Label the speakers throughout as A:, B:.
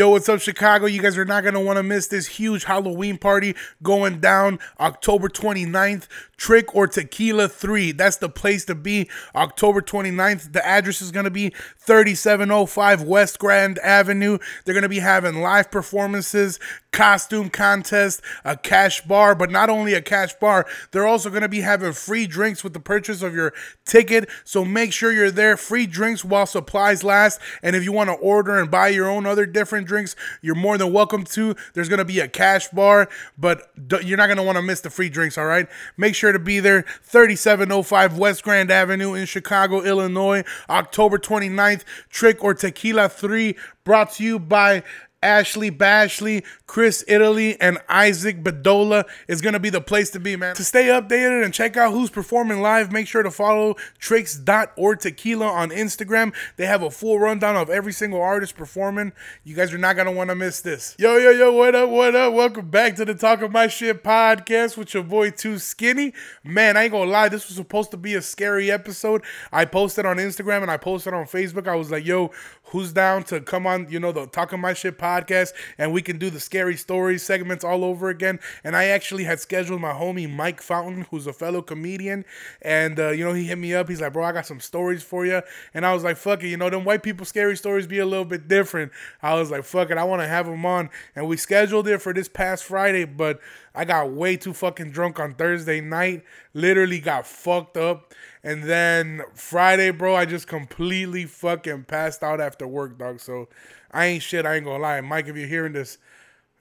A: Yo, what's up, Chicago? You guys are not going to want to miss this huge Halloween party going down October 29th. Trick or Tequila 3. That's the place to be. October 29th. The address is going to be 3705 West Grand Avenue. They're going to be having live performances, costume contest, a cash bar, but not only a cash bar, they're also going to be having free drinks with the purchase of your ticket. So make sure you're there. Free drinks while supplies last. And if you want to order and buy your own other different drinks, you're more than welcome to. There's going to be a cash bar, but you're not going to want to miss the free drinks, all right? Make sure to be there 3705 West Grand Avenue in Chicago, Illinois, October 29th. Trick or Tequila 3 brought to you by Ashley Bashley, Chris Italy, and Isaac Bedola is going to be the place to be, man. To stay updated and check out who's performing live, make sure to follow tricks.ortequila on Instagram. They have a full rundown of every single artist performing. You guys are not going to want to miss this. Yo, yo, yo, what up, what up? Welcome back to the Talk of My Shit podcast with your boy Too Skinny. Man, I ain't going to lie, this was supposed to be a scary episode. I posted on Instagram and I posted on Facebook. I was like, yo, who's down to come on, you know, the Talk of My Shit podcast and we can do the scary stories segments all over again. And I actually had scheduled my homie Mike Fountain, who's a fellow comedian, and uh, you know, he hit me up. He's like, bro, I got some stories for you. And I was like, fuck it, you know, them white people scary stories be a little bit different. I was like, fuck it, I want to have them on. And we scheduled it for this past Friday, but I got way too fucking drunk on Thursday night. Literally got fucked up. And then Friday, bro, I just completely fucking passed out after work, dog. So I ain't shit. I ain't gonna lie. Mike, if you're hearing this,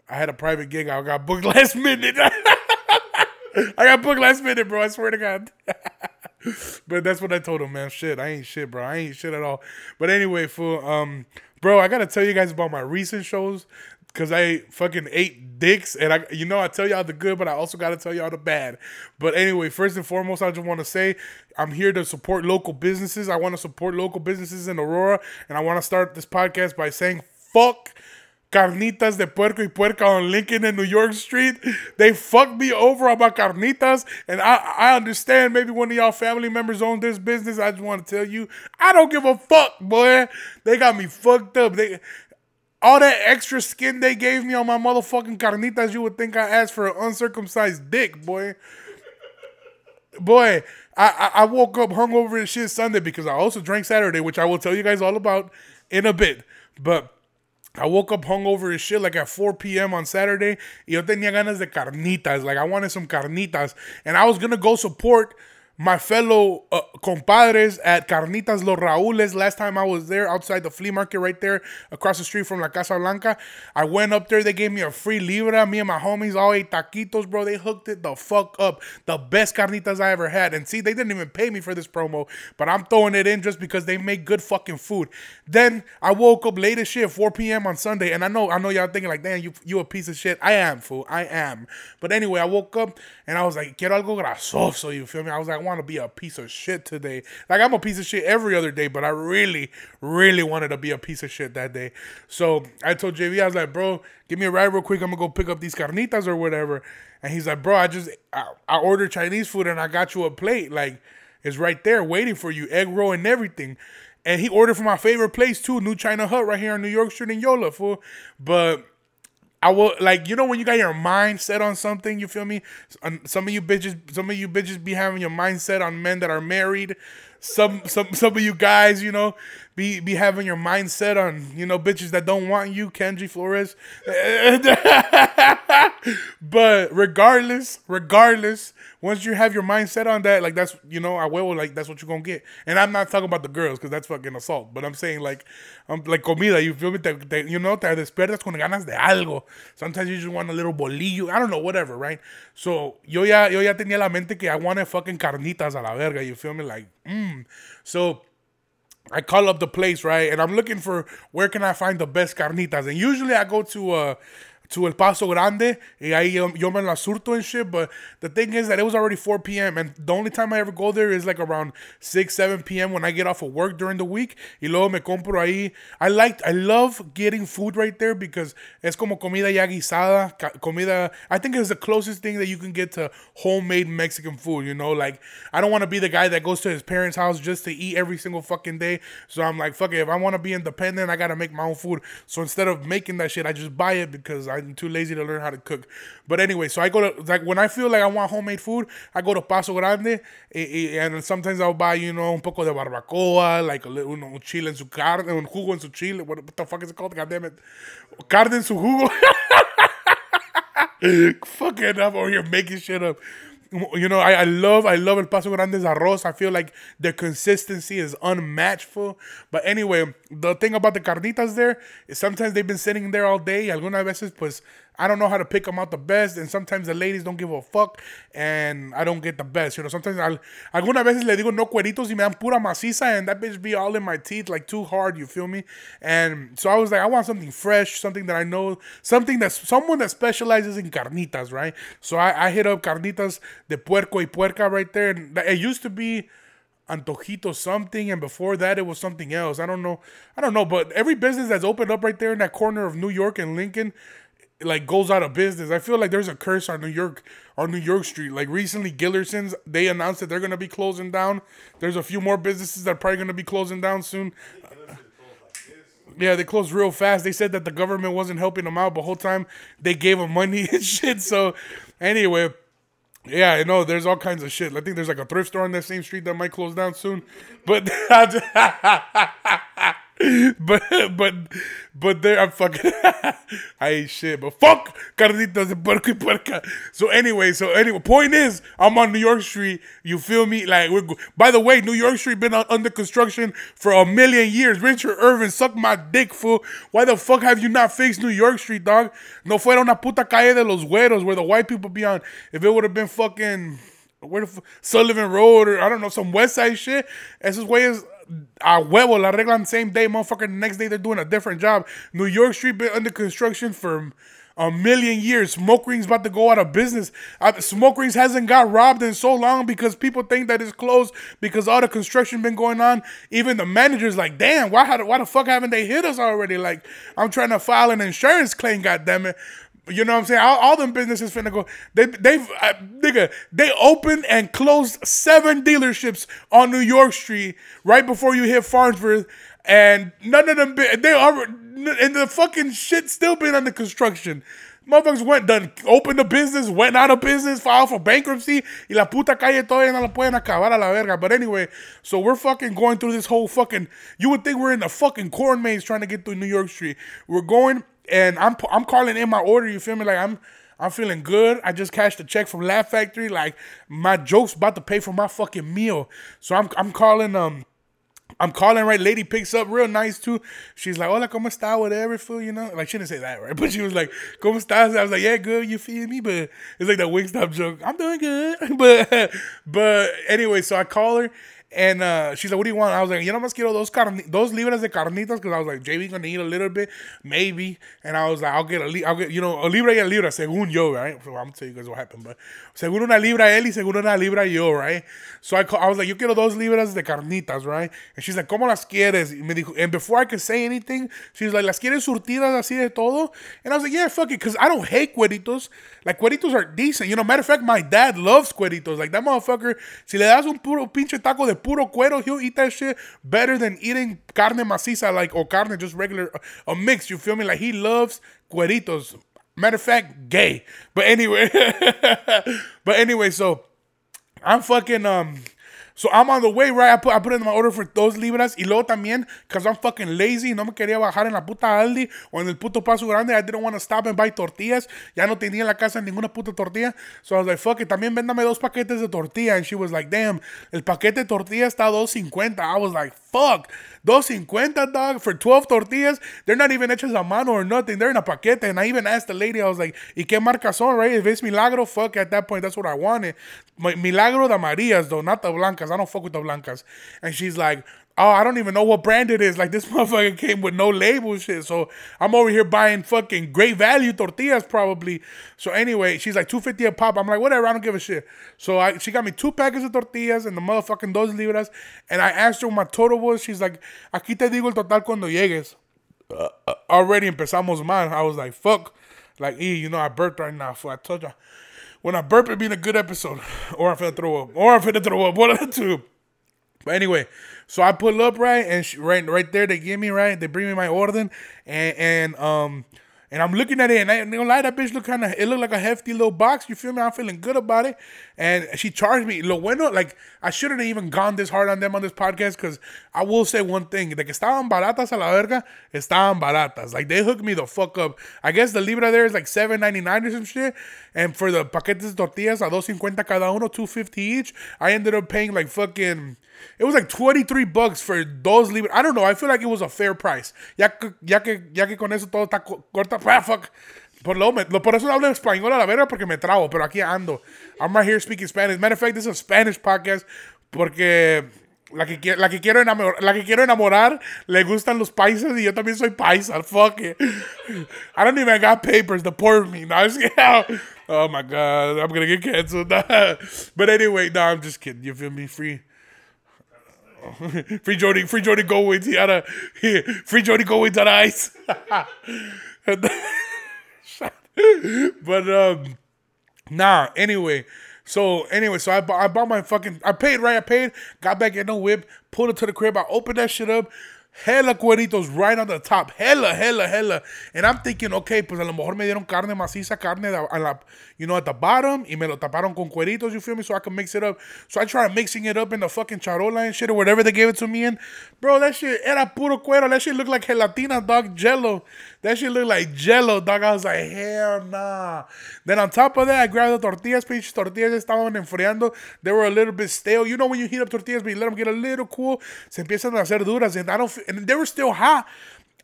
A: I had a private gig. I got booked last minute. I got booked last minute, bro. I swear to God. but that's what I told him, man. Shit, I ain't shit, bro. I ain't shit at all. But anyway, fool, um, bro, I gotta tell you guys about my recent shows because I fucking ate dicks, and I, you know, I tell y'all the good, but I also got to tell y'all the bad. But anyway, first and foremost, I just want to say I'm here to support local businesses. I want to support local businesses in Aurora, and I want to start this podcast by saying fuck. Carnitas de Puerco y Puerca on Lincoln and New York Street. They fucked me over about carnitas, and I, I understand maybe one of y'all family members own this business. I just want to tell you, I don't give a fuck, boy. They got me fucked up. They all that extra skin they gave me on my motherfucking carnitas, you would think I asked for an uncircumcised dick, boy. Boy, I, I, woke up hungover and shit Sunday because I also drank Saturday, which I will tell you guys all about in a bit. But I woke up hungover as shit like at 4 p.m. on Saturday. Yo tenía ganas de carnitas. Like I wanted some carnitas. And I was gonna go support my fellow uh, compadres at Carnitas Los Raules. Last time I was there outside the flea market right there across the street from La Casa Blanca. I went up there. They gave me a free libra. Me and my homies all ate taquitos, bro. They hooked it the fuck up. The best carnitas I ever had. And see, they didn't even pay me for this promo, but I'm throwing it in just because they make good fucking food. Then I woke up late as shit, 4 p.m. on Sunday, and I know I know y'all thinking like, damn, you you a piece of shit. I am, fool. I am. But anyway, I woke up and I was like, quiero algo grasoso. You feel me? I was like, want to be a piece of shit today. Like I'm a piece of shit every other day, but I really, really wanted to be a piece of shit that day. So I told JV, I was like, bro, give me a ride real quick. I'm gonna go pick up these carnitas or whatever. And he's like, bro, I just I, I ordered Chinese food and I got you a plate. Like it's right there waiting for you, egg roll and everything. And he ordered from my favorite place too, New China Hut right here on New York Street in Yola, fool. But I will like you know when you got your mind set on something, you feel me? Some of you bitches, some of you bitches be having your mindset on men that are married. Some some some of you guys, you know, be be having your mindset on you know bitches that don't want you, Kenji Flores. but regardless, regardless, once you have your mindset on that, like that's you know, I will like that's what you're gonna get. And I'm not talking about the girls because that's fucking assault. But I'm saying like, um, like comida. You feel me? Te, te, you know, te despiertas con ganas de algo. Sometimes you just want a little bolillo. I don't know, whatever, right? So yo ya yo ya tenía la mente que I wanted fucking carnitas a la verga. You feel me? Like, mm. So I call up the place, right? And I'm looking for where can I find the best carnitas. And usually I go to uh to El Paso Grande. Y ahí yo, yo me la surto and shit. But the thing is that it was already 4 p.m. And the only time I ever go there is like around 6, 7 p.m. when I get off of work during the week. Y luego me compro ahí. I like, I love getting food right there because es como comida ya guisada. Comida, I think it's the closest thing that you can get to homemade Mexican food, you know? Like, I don't want to be the guy that goes to his parents' house just to eat every single fucking day. So I'm like, fuck it. If I want to be independent, I got to make my own food. So instead of making that shit, I just buy it because I I'm too lazy to learn how to cook. But anyway, so I go to like when I feel like I want homemade food, I go to Paso Grande, and sometimes I'll buy you know un poco de barbacoa, like a little un chile en su carne, un jugo en su chile. What, what the fuck is it called? God damn it, carne en su jugo. Fucking up over here making shit up you know, I, I love I love El Paso Grande's arroz. I feel like the consistency is unmatchful. But anyway, the thing about the carnitas there is sometimes they've been sitting there all day. Algunas veces, pues, I don't know how to pick them out the best, and sometimes the ladies don't give a fuck, and I don't get the best. You know, sometimes I'll, algunas veces le digo no cueritos y me dan pura maciza, and that bitch be all in my teeth, like too hard. You feel me? And so I was like, I want something fresh, something that I know, something that's someone that specializes in carnitas, right? So I, I hit up carnitas de puerco y puerca right there, and it used to be. Antojito something, and before that it was something else. I don't know. I don't know, but every business that's opened up right there in that corner of New York and Lincoln, like goes out of business. I feel like there's a curse on New York on New York Street. Like recently, Gillerson's they announced that they're gonna be closing down. There's a few more businesses that are probably gonna be closing down soon. Yeah, they closed real fast. They said that the government wasn't helping them out, but whole time they gave them money and shit. So anyway, yeah, I know there's all kinds of shit. I think there's like a thrift store on that same street that might close down soon. But but but but there I'm fucking I ain't shit, but fuck carnitas de puerco y puerca. So anyway, so anyway, point is I'm on New York Street. You feel me? Like we're by the way, New York Street been under construction for a million years. Richard Irvin suck my dick, fool. Why the fuck have you not fixed New York Street, dog? No fuera una puta calle de los güeros where the white people be on. If it would have been fucking where the f- Sullivan Road or I don't know some West Side shit, esos güeyes a huevo la arreglan same day, motherfucker. The next day they're doing a different job. New York Street been under construction for a million years. Smoke Rings about to go out of business. Uh, Smoke Rings hasn't got robbed in so long because people think that it's closed because all the construction been going on. Even the managers like, damn, why why the fuck haven't they hit us already? Like, I'm trying to file an insurance claim, goddamn it. You know what I'm saying? All, all them businesses finna go. They they've uh, nigga they opened and closed seven dealerships on New York Street right before you hit Farnsworth, and none of them they are and the fucking shit still been under construction. Motherfuckers went done opened the business, went out of business, filed for bankruptcy, y la puta calle todavía no la pueden acabar a la verga. But anyway, so we're fucking going through this whole fucking. You would think we're in the fucking corn maze trying to get through New York Street. We're going and I'm I'm calling in my order. You feel me? Like I'm I'm feeling good. I just cashed a check from Laugh Factory. Like my joke's about to pay for my fucking meal. So I'm I'm calling um I'm calling right. Lady picks up real nice too. She's like, "Hola, cómo está?" Whatever, fool, you know. Like she didn't say that right, but she was like, "Cómo estás?" I was like, "Yeah, good." You feel me? But it's like that Wingstop joke. I'm doing good, but but anyway, so I call her and uh, she's like, "What do you want?" I was like, "You know, más quiero dos dos libras de carnitas," because I was like, "JB gonna eat a little bit, maybe." And I was like, "I'll get a, li- I'll get, you know, a libra y a libra, según yo, right?" So I'm gonna tell you guys what happened, but según una libra él y según una libra yo, right? So I, I was like, "Yo quiero dos libras de carnitas, right?" And she's like, "¿Cómo las quieres?" Y me dijo, and before I could say anything, she's like, "¿Las quieres surtidas así de todo?" And I was like, "Yeah, fuck it," because I don't hate cueritos. Like cueritos are decent, you know. Matter of fact, my dad loves cueritos. Like that motherfucker. Si le das un puro pinche taco de puro cuero, he'll eat that shit better than eating carne maciza, like, or carne just regular, a mix, you feel me? Like, he loves cueritos. Matter of fact, gay. But anyway, but anyway, so I'm fucking, um, so I'm on the way, right? I put, I put in my order for those libras. Y luego también, because I'm fucking lazy, no me quería bajar en la puta Aldi o en el puto Paso Grande. I didn't want to stop and buy tortillas. Ya no tenía en la casa ninguna puta tortilla. So I was like, fuck it, también véndame dos paquetes de tortilla. And she was like, damn, el paquete de tortilla está 2.50. I was like, fuck, 2.50, dog, for 12 tortillas. They're not even hechas a mano or nothing. They're in a paquete. And I even asked the lady, I was like, ¿y qué marcas son, right? If it's Milagro, fuck, at that point, that's what I wanted. Milagro de Marias, though, not the blancas. I don't fuck with the blancas. And she's like, oh, I don't even know what brand it is. Like this motherfucker came with no label shit. So I'm over here buying fucking great value tortillas probably. So anyway, she's like 250 a pop. I'm like, whatever, I don't give a shit. So I, she got me two packets of tortillas and the motherfucking dos libras. And I asked her what my total was. She's like, aquí te digo el total cuando llegues. Uh, uh, already empezamos mal. I was like, fuck. Like, e, you know, I burped right now. So I told you. When I burp, it being a good episode. Or I'm finna throw up. Or I'm finna throw up. One of the two. But anyway, so I pull up right, and she, right, right there they give me right. They bring me my order, and and um, and I'm looking at it, and I ain't gonna lie, that bitch look kind of, it looked like a hefty little box. You feel me? I'm feeling good about it. And she charged me. Lo bueno, like, I shouldn't have even gone this hard on them on this podcast, because I will say one thing. De que estaban baratas a la verga, estaban baratas. Like, they hooked me the fuck up. I guess the libra there is like $7.99 or some shit. And for the paquetes tortillas, a 250 cada uno, 250 each, I ended up paying like fucking it was like 23 bucks for dos libras. I don't know. I feel like it was a fair price. Ya que, ya que, ya que con eso todo está corta. Ah, fuck. Por, lo, por eso hablo español a la verga porque me trago, pero aquí ando. I'm right here speaking Spanish. Matter of fact, this is a Spanish podcast porque la que, la que, quiero, enamorar, la que quiero enamorar le gustan los paisas y yo también soy paisa. Fuck it. I don't even got papers to pour me. No, oh my god, I'm gonna get canceled. but anyway, no, I'm just kidding. You feel me? Free free Jody, free Jody Goldwyn, Tiana. Free Jody Goldwyn on ice. but um, nah. Anyway, so anyway, so I bought, I bought my fucking. I paid right. I paid. Got back in the whip. Pulled it to the crib. I opened that shit up hella cueritos right on the top, hella, hella, hella. And I'm thinking, okay, pues a lo mejor me dieron carne maciza, carne a la, you know, at the bottom, y me lo taparon con cueritos, you feel me, so I can mix it up. So I tried mixing it up in the fucking charola and shit or whatever they gave it to me in. Bro, that shit era puro cuero. That shit looked like gelatina, dog, jello. That shit looked like jello, dog. I was like, hell nah. Then on top of that, I grabbed the tortillas, pinches tortillas estaban enfriando. They were a little bit stale. You know when you heat up tortillas, but you let them get a little cool, se empiezan a hacer duras, and I don't, and they were still hot.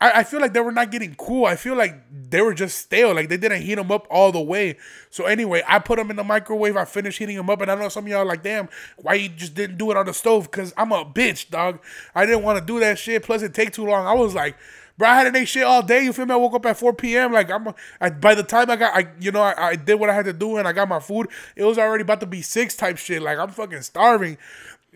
A: I, I feel like they were not getting cool. I feel like they were just stale. Like they didn't heat them up all the way. So anyway, I put them in the microwave. I finished heating them up, and I know some of y'all like, damn, why you just didn't do it on the stove? Cause I'm a bitch, dog. I didn't want to do that shit. Plus, it take too long. I was like, Bro, I had to eat shit all day. You feel me? I woke up at 4 p.m. Like I'm, I, by the time I got, I, you know, I, I did what I had to do and I got my food. It was already about to be six type shit. Like I'm fucking starving.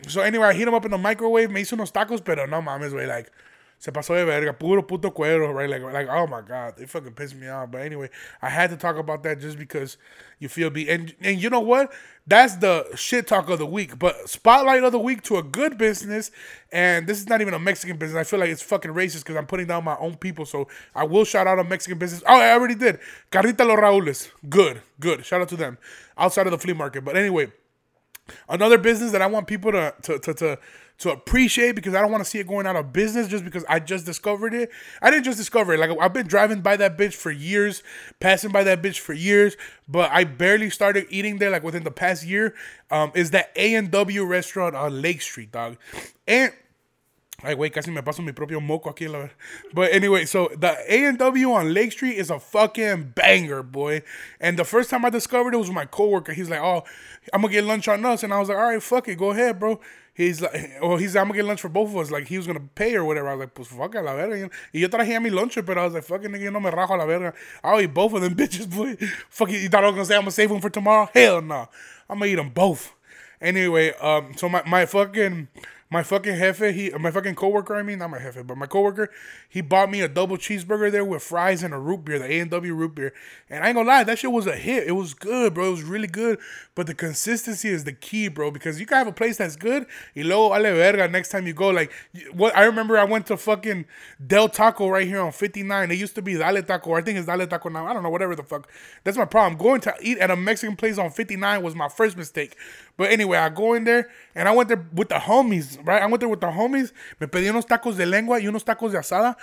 A: So anyway, I heat them up in the microwave. Me hice unos tacos, pero no mames, way like se pasó de verga, puro puto cuero, right? Like, like, oh my god, they fucking pissed me off. But anyway, I had to talk about that just because you feel me. And and you know what? That's the shit talk of the week. But spotlight of the week to a good business, and this is not even a Mexican business. I feel like it's fucking racist because I'm putting down my own people. So I will shout out a Mexican business. Oh, I already did. Carnita Los Raules. Good, good. Shout out to them outside of the flea market. But anyway, another business that I want people to to to, to to appreciate because I don't want to see it going out of business just because I just discovered it. I didn't just discover it. Like I've been driving by that bitch for years, passing by that bitch for years, but I barely started eating there like within the past year. Um, is that A and W restaurant on Lake Street, dog? And Ay, güey, casi me paso mi propio moco aquí, la But anyway, so the A&W on Lake Street is a fucking banger, boy. And the first time I discovered it was my coworker. He's like, oh, I'm gonna get lunch on us. And I was like, all right, fuck it, go ahead, bro. He's like, well, he's like, I'm gonna get lunch for both of us. Like, he was gonna pay or whatever. I was like, pues fuck a la verga. Y yo traje a mi lunch, but I was like, fucking nigga, no me rajo a la verga. I'll eat both of them bitches, boy. Fuck you thought I was gonna say I'm gonna save them for tomorrow? Hell no. I'm gonna eat them both. Anyway, um, so my, my fucking my fucking jefe, he, my fucking coworker, I mean, not my jefe, but my coworker, he bought me a double cheeseburger there with fries and a root beer, the A and W root beer. And I ain't gonna lie, that shit was a hit. It was good, bro. It was really good. But the consistency is the key, bro, because you can have a place that's good, y luego vale verga next time you go. Like, what I remember, I went to fucking Del Taco right here on 59. It used to be Dale Taco. I think it's Dale Taco now. I don't know, whatever the fuck. That's my problem. Going to eat at a Mexican place on 59 was my first mistake. But anyway, I go in there and I went there with the homies, right? I went there with the homies. Me pedí unos tacos de lengua y unos tacos de asada.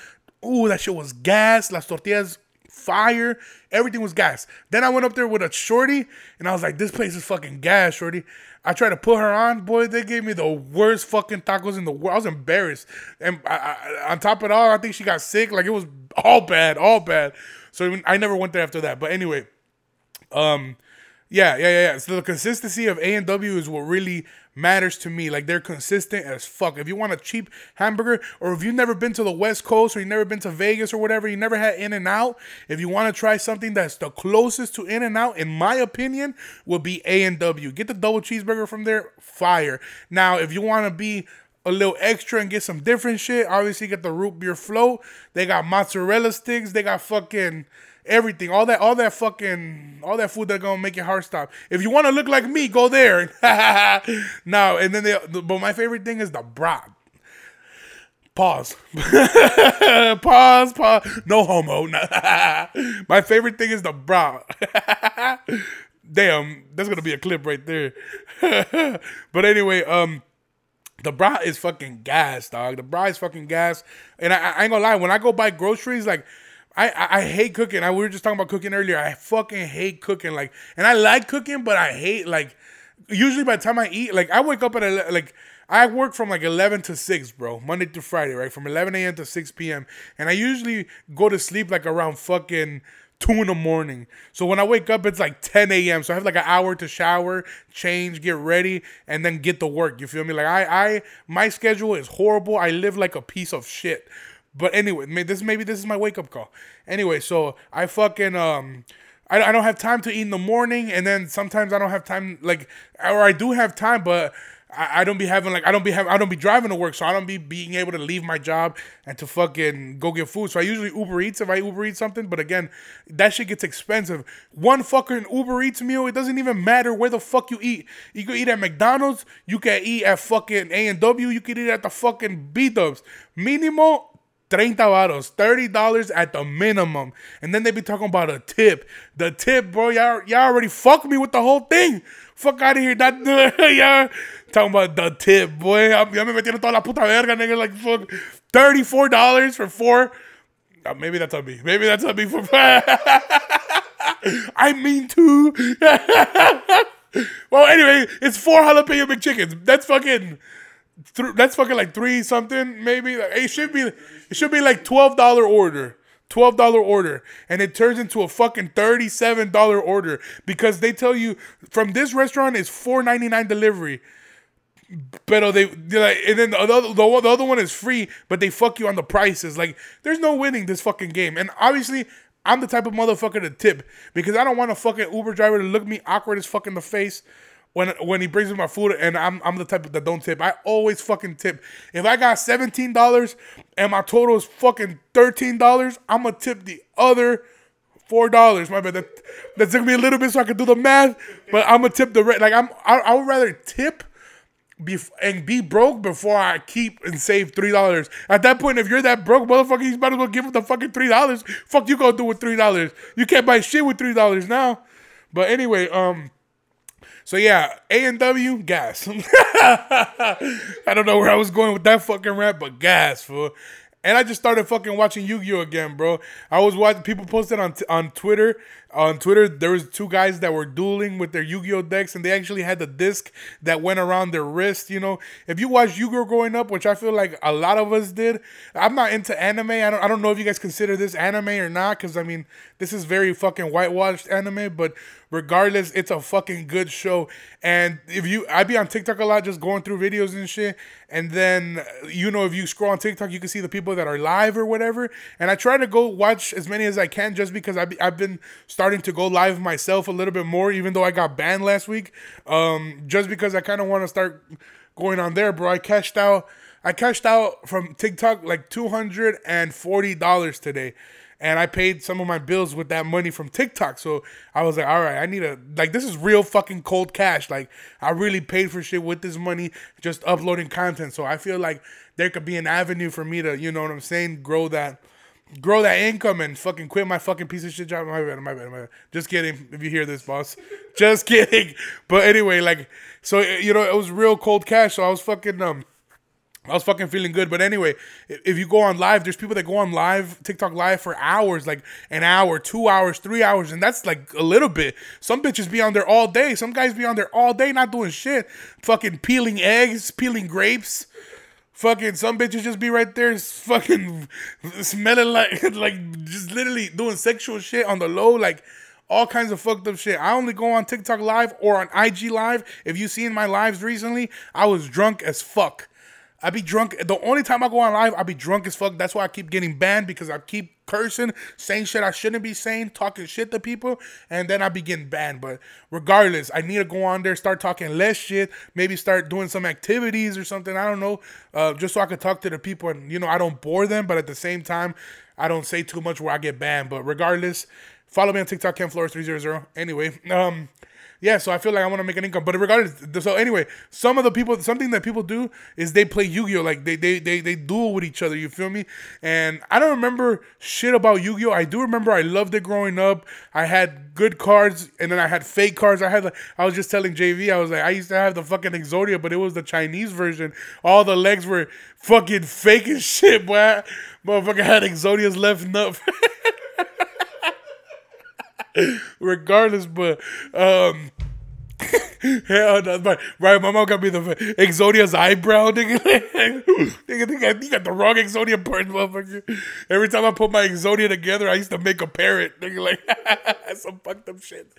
A: Ooh, that shit was gas. Las tortillas, fire. Everything was gas. Then I went up there with a shorty and I was like, this place is fucking gas, shorty. I tried to put her on. Boy, they gave me the worst fucking tacos in the world. I was embarrassed. And I, I, on top of it all, I think she got sick. Like it was all bad, all bad. So I never went there after that. But anyway, um, yeah, yeah, yeah. So the consistency of A and W is what really matters to me. Like they're consistent as fuck. If you want a cheap hamburger, or if you've never been to the West Coast, or you've never been to Vegas or whatever, you never had In and Out. If you want to try something that's the closest to In and Out, in my opinion, would be A and W. Get the double cheeseburger from there, fire. Now, if you want to be a little extra and get some different shit, obviously get the root beer float. They got mozzarella sticks. They got fucking everything, all that, all that fucking, all that food that gonna make your heart stop. If you want to look like me, go there. no, and then they, but my favorite thing is the brat. Pause. pause. Pause. No homo. my favorite thing is the bra. Damn, that's gonna be a clip right there. but anyway, um, the bra is fucking gas, dog. The bra is fucking gas. And I, I ain't gonna lie, when I go buy groceries, like I, I, hate cooking. I we were just talking about cooking earlier. I fucking hate cooking. Like, and I like cooking, but I hate like. Usually by the time I eat, like I wake up at like I work from like 11 to 6, bro, Monday to Friday, right? From 11 a.m. to 6 p.m. And I usually go to sleep like around fucking 2 in the morning. So when I wake up, it's like 10 a.m. So I have like an hour to shower, change, get ready, and then get to work. You feel me? Like I, I, my schedule is horrible. I live like a piece of shit. But anyway, this maybe this is my wake up call. Anyway, so I fucking um. I, I don't have time to eat in the morning, and then sometimes I don't have time, like, or I do have time, but I, I don't be having like I don't be have I don't be driving to work, so I don't be being able to leave my job and to fucking go get food. So I usually Uber Eats if I Uber Eat something, but again, that shit gets expensive. One fucking Uber Eats meal, it doesn't even matter where the fuck you eat. You can eat at McDonald's, you can eat at fucking A and W, you can eat at the fucking B Dubs. Mínimo 30 varos, $30 at the minimum. And then they be talking about a tip. The tip, bro, y'all, y'all already fucked me with the whole thing. Fuck out of here. That, y'all talking about the tip, boy. Ya me metieron toda la puta verga, nigga. Like, fuck. $34 for four. Uh, maybe that's on me. Maybe that's on me for. I mean to. well, anyway, it's four jalapeno McChickens. That's fucking th- that's fucking like three something maybe. Like, it should be it should be like twelve dollar order. $12 order. And it turns into a fucking $37 order because they tell you from this restaurant is $4.99 delivery. But they like and then the other, the, the other one is free but they fuck you on the prices. Like there's no winning this fucking game. And obviously I'm the type of motherfucker to tip because I don't want a fucking Uber driver to look me awkward as fuck in the face when when he brings me my food and I'm I'm the type that don't tip. I always fucking tip. If I got seventeen dollars and my total is fucking thirteen dollars, I'm gonna tip the other four dollars. My bad. That, that's gonna be a little bit so I can do the math, but I'm gonna tip the rest. Like I'm I, I would rather tip. Be, and be broke before I keep and save three dollars. At that point, if you're that broke motherfucker, you might as well give him the fucking three dollars. Fuck you gonna do with three dollars? You can't buy shit with three dollars now. But anyway, um, so yeah, A and W gas. I don't know where I was going with that fucking rap, but gas, fool. And I just started fucking watching Yu-Gi-Oh again, bro. I was watching people posted on on Twitter. On Twitter, there was two guys that were dueling with their Yu-Gi-Oh decks, and they actually had the disc that went around their wrist. You know, if you watched Yu-Gi-Oh growing up, which I feel like a lot of us did, I'm not into anime. I don't I don't know if you guys consider this anime or not, because I mean, this is very fucking whitewashed anime. But regardless, it's a fucking good show. And if you, I'd be on TikTok a lot, just going through videos and shit. And then, you know, if you scroll on TikTok, you can see the people that are live or whatever. And I try to go watch as many as I can just because I've, I've been starting to go live myself a little bit more, even though I got banned last week. Um, just because I kind of want to start going on there, bro. I cashed out. I cashed out from TikTok like two hundred and forty dollars today and I paid some of my bills with that money from TikTok. So I was like, all right, I need a like this is real fucking cold cash. Like I really paid for shit with this money, just uploading content. So I feel like there could be an avenue for me to, you know what I'm saying, grow that grow that income and fucking quit my fucking piece of shit job. My bad, my bad, my bad. Just kidding. If you hear this, boss, just kidding. But anyway, like, so you know, it was real cold cash. So I was fucking um I was fucking feeling good. But anyway, if you go on live, there's people that go on live, TikTok live for hours, like an hour, two hours, three hours, and that's like a little bit. Some bitches be on there all day. Some guys be on there all day not doing shit. Fucking peeling eggs, peeling grapes. Fucking some bitches just be right there fucking smelling like like just literally doing sexual shit on the low, like all kinds of fucked up shit. I only go on TikTok live or on IG live. If you seen my lives recently, I was drunk as fuck. I be drunk. The only time I go on live, I be drunk as fuck. That's why I keep getting banned because I keep cursing, saying shit I shouldn't be saying, talking shit to people, and then I be getting banned. But regardless, I need to go on there, start talking less shit, maybe start doing some activities or something. I don't know, uh, just so I could talk to the people and you know I don't bore them, but at the same time, I don't say too much where I get banned. But regardless, follow me on TikTok, Ken Flores three zero zero. Anyway, um yeah, so I feel like I want to make an income. But regardless, so anyway, some of the people, something that people do is they play Yu-Gi-Oh, like they they they they duel with each other. You feel me? And I don't remember shit about Yu-Gi-Oh. I do remember I loved it growing up. I had good cards, and then I had fake cards. I had like I was just telling JV, I was like, I used to have the fucking Exodia, but it was the Chinese version. All the legs were fucking fake as shit, boy. Motherfucker had Exodia's left nut. regardless, but um Hell no, my, right, my mom got me the Exodia's eyebrow, nigga. nigga, nigga, you got the wrong Exodia part, motherfucker. Every time I put my Exodia together, I used to make a parrot, nigga. Like some fucked up shit.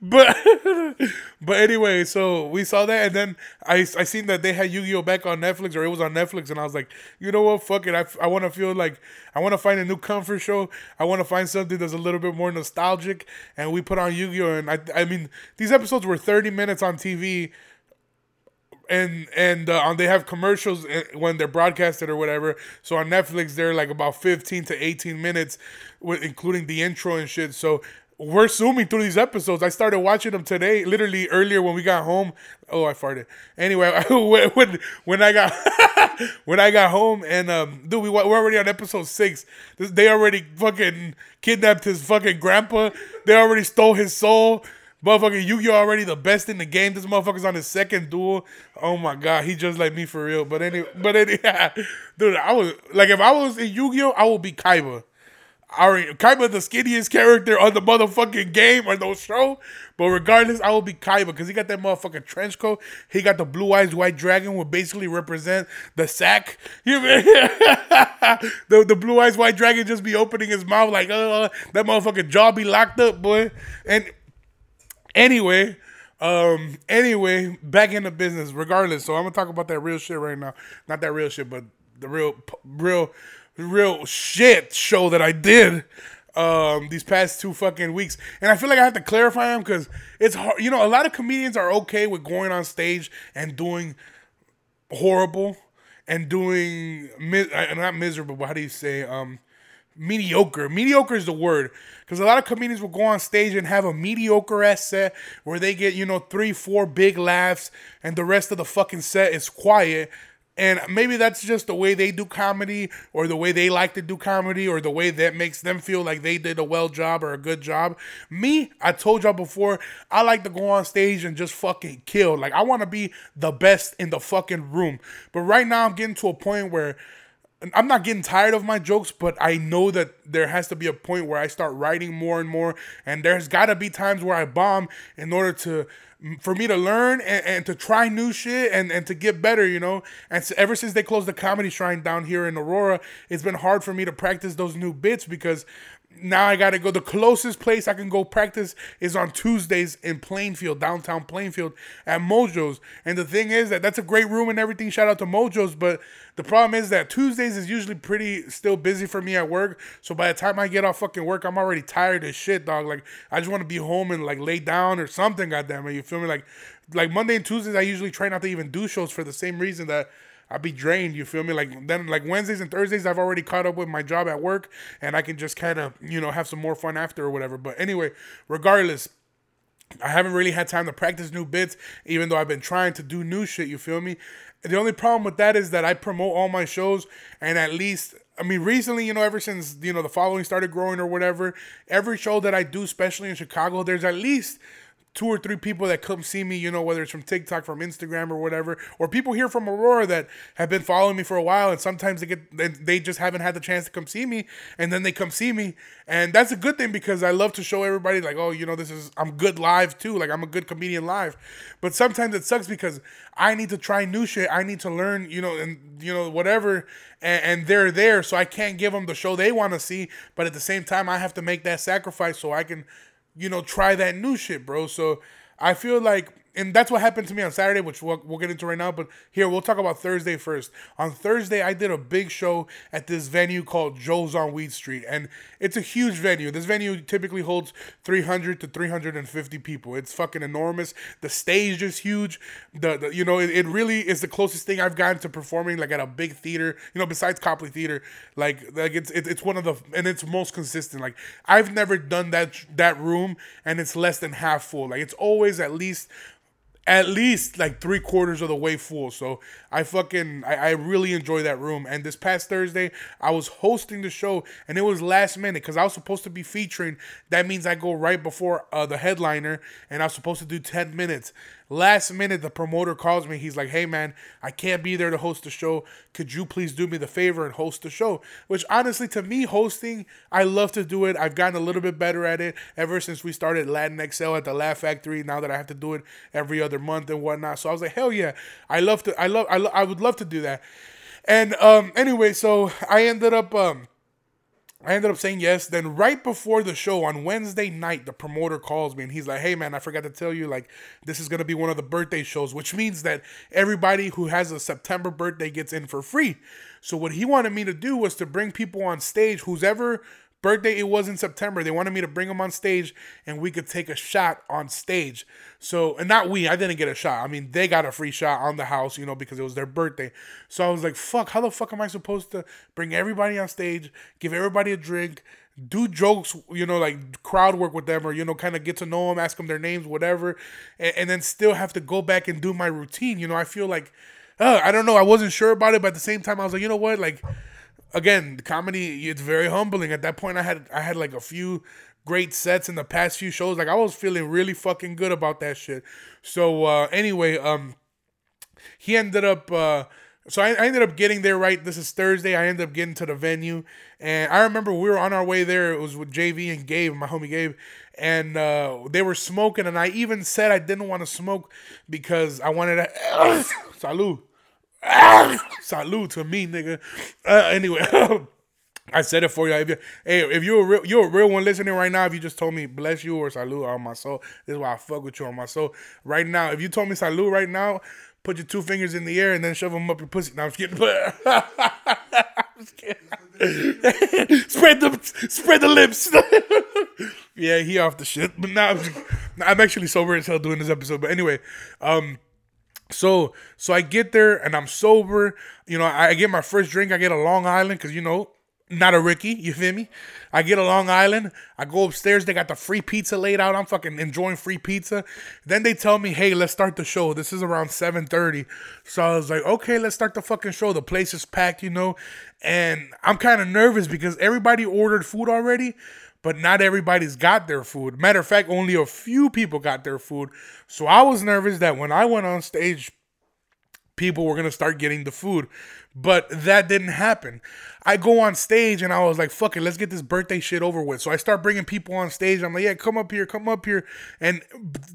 A: But but anyway, so we saw that, and then I I seen that they had Yu Gi Oh back on Netflix, or it was on Netflix, and I was like, you know what, fuck it. I, I want to feel like I want to find a new comfort show. I want to find something that's a little bit more nostalgic, and we put on Yu Gi Oh, and I I mean these episodes were thirty minutes on TV and and uh, they have commercials uh, when they're broadcasted or whatever. So on Netflix, they're like about fifteen to eighteen minutes, with including the intro and shit. So we're zooming through these episodes. I started watching them today, literally earlier when we got home. Oh, I farted. Anyway, when when I got when I got home and um, dude, we we're already on episode six. They already fucking kidnapped his fucking grandpa. They already stole his soul. Motherfucker, Yu-Gi-Oh already the best in the game. This motherfucker's on his second duel. Oh my god, he just like me for real. But anyway, but anyway, dude, I was like, if I was in Yu-Gi-Oh, I would be Kaiba. I Kaiba the skinniest character on the motherfucking game or no show. But regardless, I will be Kaiba because he got that motherfucking trench coat. He got the blue eyes white dragon, will basically represent the sack. You the the blue eyes white dragon just be opening his mouth like, uh, that motherfucking jaw be locked up, boy. And Anyway, um, anyway, back into business. Regardless, so I'm gonna talk about that real shit right now. Not that real shit, but the real, real, real shit show that I did um these past two fucking weeks and i feel like i have to clarify them because it's hard you know a lot of comedians are okay with going on stage and doing horrible and doing uh, not miserable but how do you say um mediocre. Mediocre is the word because a lot of comedians will go on stage and have a mediocre ass set where they get you know three, four big laughs, and the rest of the fucking set is quiet. And maybe that's just the way they do comedy, or the way they like to do comedy, or the way that makes them feel like they did a well job or a good job. Me, I told y'all before, I like to go on stage and just fucking kill. Like, I want to be the best in the fucking room. But right now, I'm getting to a point where I'm not getting tired of my jokes, but I know that there has to be a point where I start writing more and more, and there's got to be times where I bomb in order to for me to learn and, and, to try new shit and, and to get better, you know. And so ever since they closed the comedy shrine down here in Aurora, it's been hard for me to practice those new bits because now I gotta go. The closest place I can go practice is on Tuesdays in Plainfield, downtown Plainfield, at Mojo's. And the thing is that that's a great room and everything. Shout out to Mojo's, but the problem is that Tuesdays is usually pretty still busy for me at work. So by the time I get off fucking work, I'm already tired as shit, dog. Like I just want to be home and like lay down or something. Goddamn it, you feel me? Like like Monday and Tuesdays, I usually try not to even do shows for the same reason that I'll be drained. You feel me? Like then, like Wednesdays and Thursdays, I've already caught up with my job at work, and I can just kind of you know have some more fun after or whatever. But anyway, regardless. I haven't really had time to practice new bits, even though I've been trying to do new shit. You feel me? The only problem with that is that I promote all my shows, and at least I mean, recently, you know, ever since you know the following started growing or whatever, every show that I do, especially in Chicago, there's at least two or three people that come see me, you know, whether it's from TikTok, from Instagram, or whatever, or people here from Aurora that have been following me for a while, and sometimes they get they just haven't had the chance to come see me, and then they come see me, and that's a good thing because I love to show everybody like, oh, you know, this is I'm good live too, like I'm a good comedian live, but sometimes it sucks because I need to try new shit, I need to learn, you know, and you know whatever, and, and they're there, so I can't give them the show they want to see, but at the same time, I have to make that sacrifice so I can you know, try that new shit, bro. So I feel like and that's what happened to me on Saturday, which we'll, we'll, get into right now. But here, we'll talk about Thursday first. On Thursday, I did a big show at this venue called Joe's on Weed Street, and it's a huge venue. This venue typically holds 300 to 350 people. It's fucking enormous. The stage is huge. The, the you know, it, it really is the closest thing I've gotten to performing like at a big theater. You know, besides Copley Theater, like like it's it, it's one of the and it's most consistent. Like I've never done that that room, and it's less than half full. Like it's always at least at least like three quarters of the way full. So I fucking I, I, really enjoy that room. And this past Thursday, I was hosting the show, and it was last minute because I was supposed to be featuring. That means I go right before uh, the headliner, and I was supposed to do ten minutes. Last minute, the promoter calls me. He's like, "Hey man, I can't be there to host the show. Could you please do me the favor and host the show?" Which honestly, to me, hosting, I love to do it. I've gotten a little bit better at it ever since we started Latin XL at the Laugh Factory. Now that I have to do it every other month and whatnot, so I was like, "Hell yeah, I love to. I love. I, lo- I would love to do that." And um, anyway, so I ended up um, I ended up saying yes. Then right before the show on Wednesday night, the promoter calls me and he's like, "Hey man, I forgot to tell you like this is going to be one of the birthday shows, which means that everybody who has a September birthday gets in for free." So what he wanted me to do was to bring people on stage who's ever birthday it was in September. They wanted me to bring them on stage and we could take a shot on stage. So, and not we, I didn't get a shot. I mean, they got a free shot on the house, you know, because it was their birthday. So I was like, fuck, how the fuck am I supposed to bring everybody on stage, give everybody a drink, do jokes, you know, like crowd work with them or, you know, kind of get to know them, ask them their names, whatever, and, and then still have to go back and do my routine. You know, I feel like, uh, I don't know, I wasn't sure about it, but at the same time, I was like, you know what, like, again, the comedy it's very humbling. At that point, I had I had like a few great sets in the past few shows. Like I was feeling really fucking good about that shit. So uh, anyway, um, he ended up. Uh, so I, I, ended up getting there right. This is Thursday. I ended up getting to the venue, and I remember we were on our way there. It was with JV and Gabe, my homie Gabe, and uh, they were smoking. And I even said I didn't want to smoke because I wanted to. salud. Salute to me, nigga. Uh, anyway, I said it for you. If you, hey, if you're a real, you're a real one listening right now. If you just told me bless you or salute on my soul, this is why I fuck with you on my soul. Right now, if you told me salute right now, put your two fingers in the air and then shove them up your pussy. Now I'm just kidding. spread the spread the lips. yeah, he off the shit. But now I'm, I'm actually sober as hell doing this episode. But anyway, um. So so I get there and I'm sober. You know, I get my first drink. I get a Long Island because you know, not a Ricky. You feel me? I get a Long Island. I go upstairs. They got the free pizza laid out. I'm fucking enjoying free pizza. Then they tell me, "Hey, let's start the show." This is around 7:30. So I was like, "Okay, let's start the fucking show." The place is packed, you know, and I'm kind of nervous because everybody ordered food already but not everybody's got their food. Matter of fact, only a few people got their food. So I was nervous that when I went on stage, people were going to start getting the food. But that didn't happen. I go on stage and I was like, fuck it, let's get this birthday shit over with. So I start bringing people on stage. I'm like, yeah, come up here, come up here. And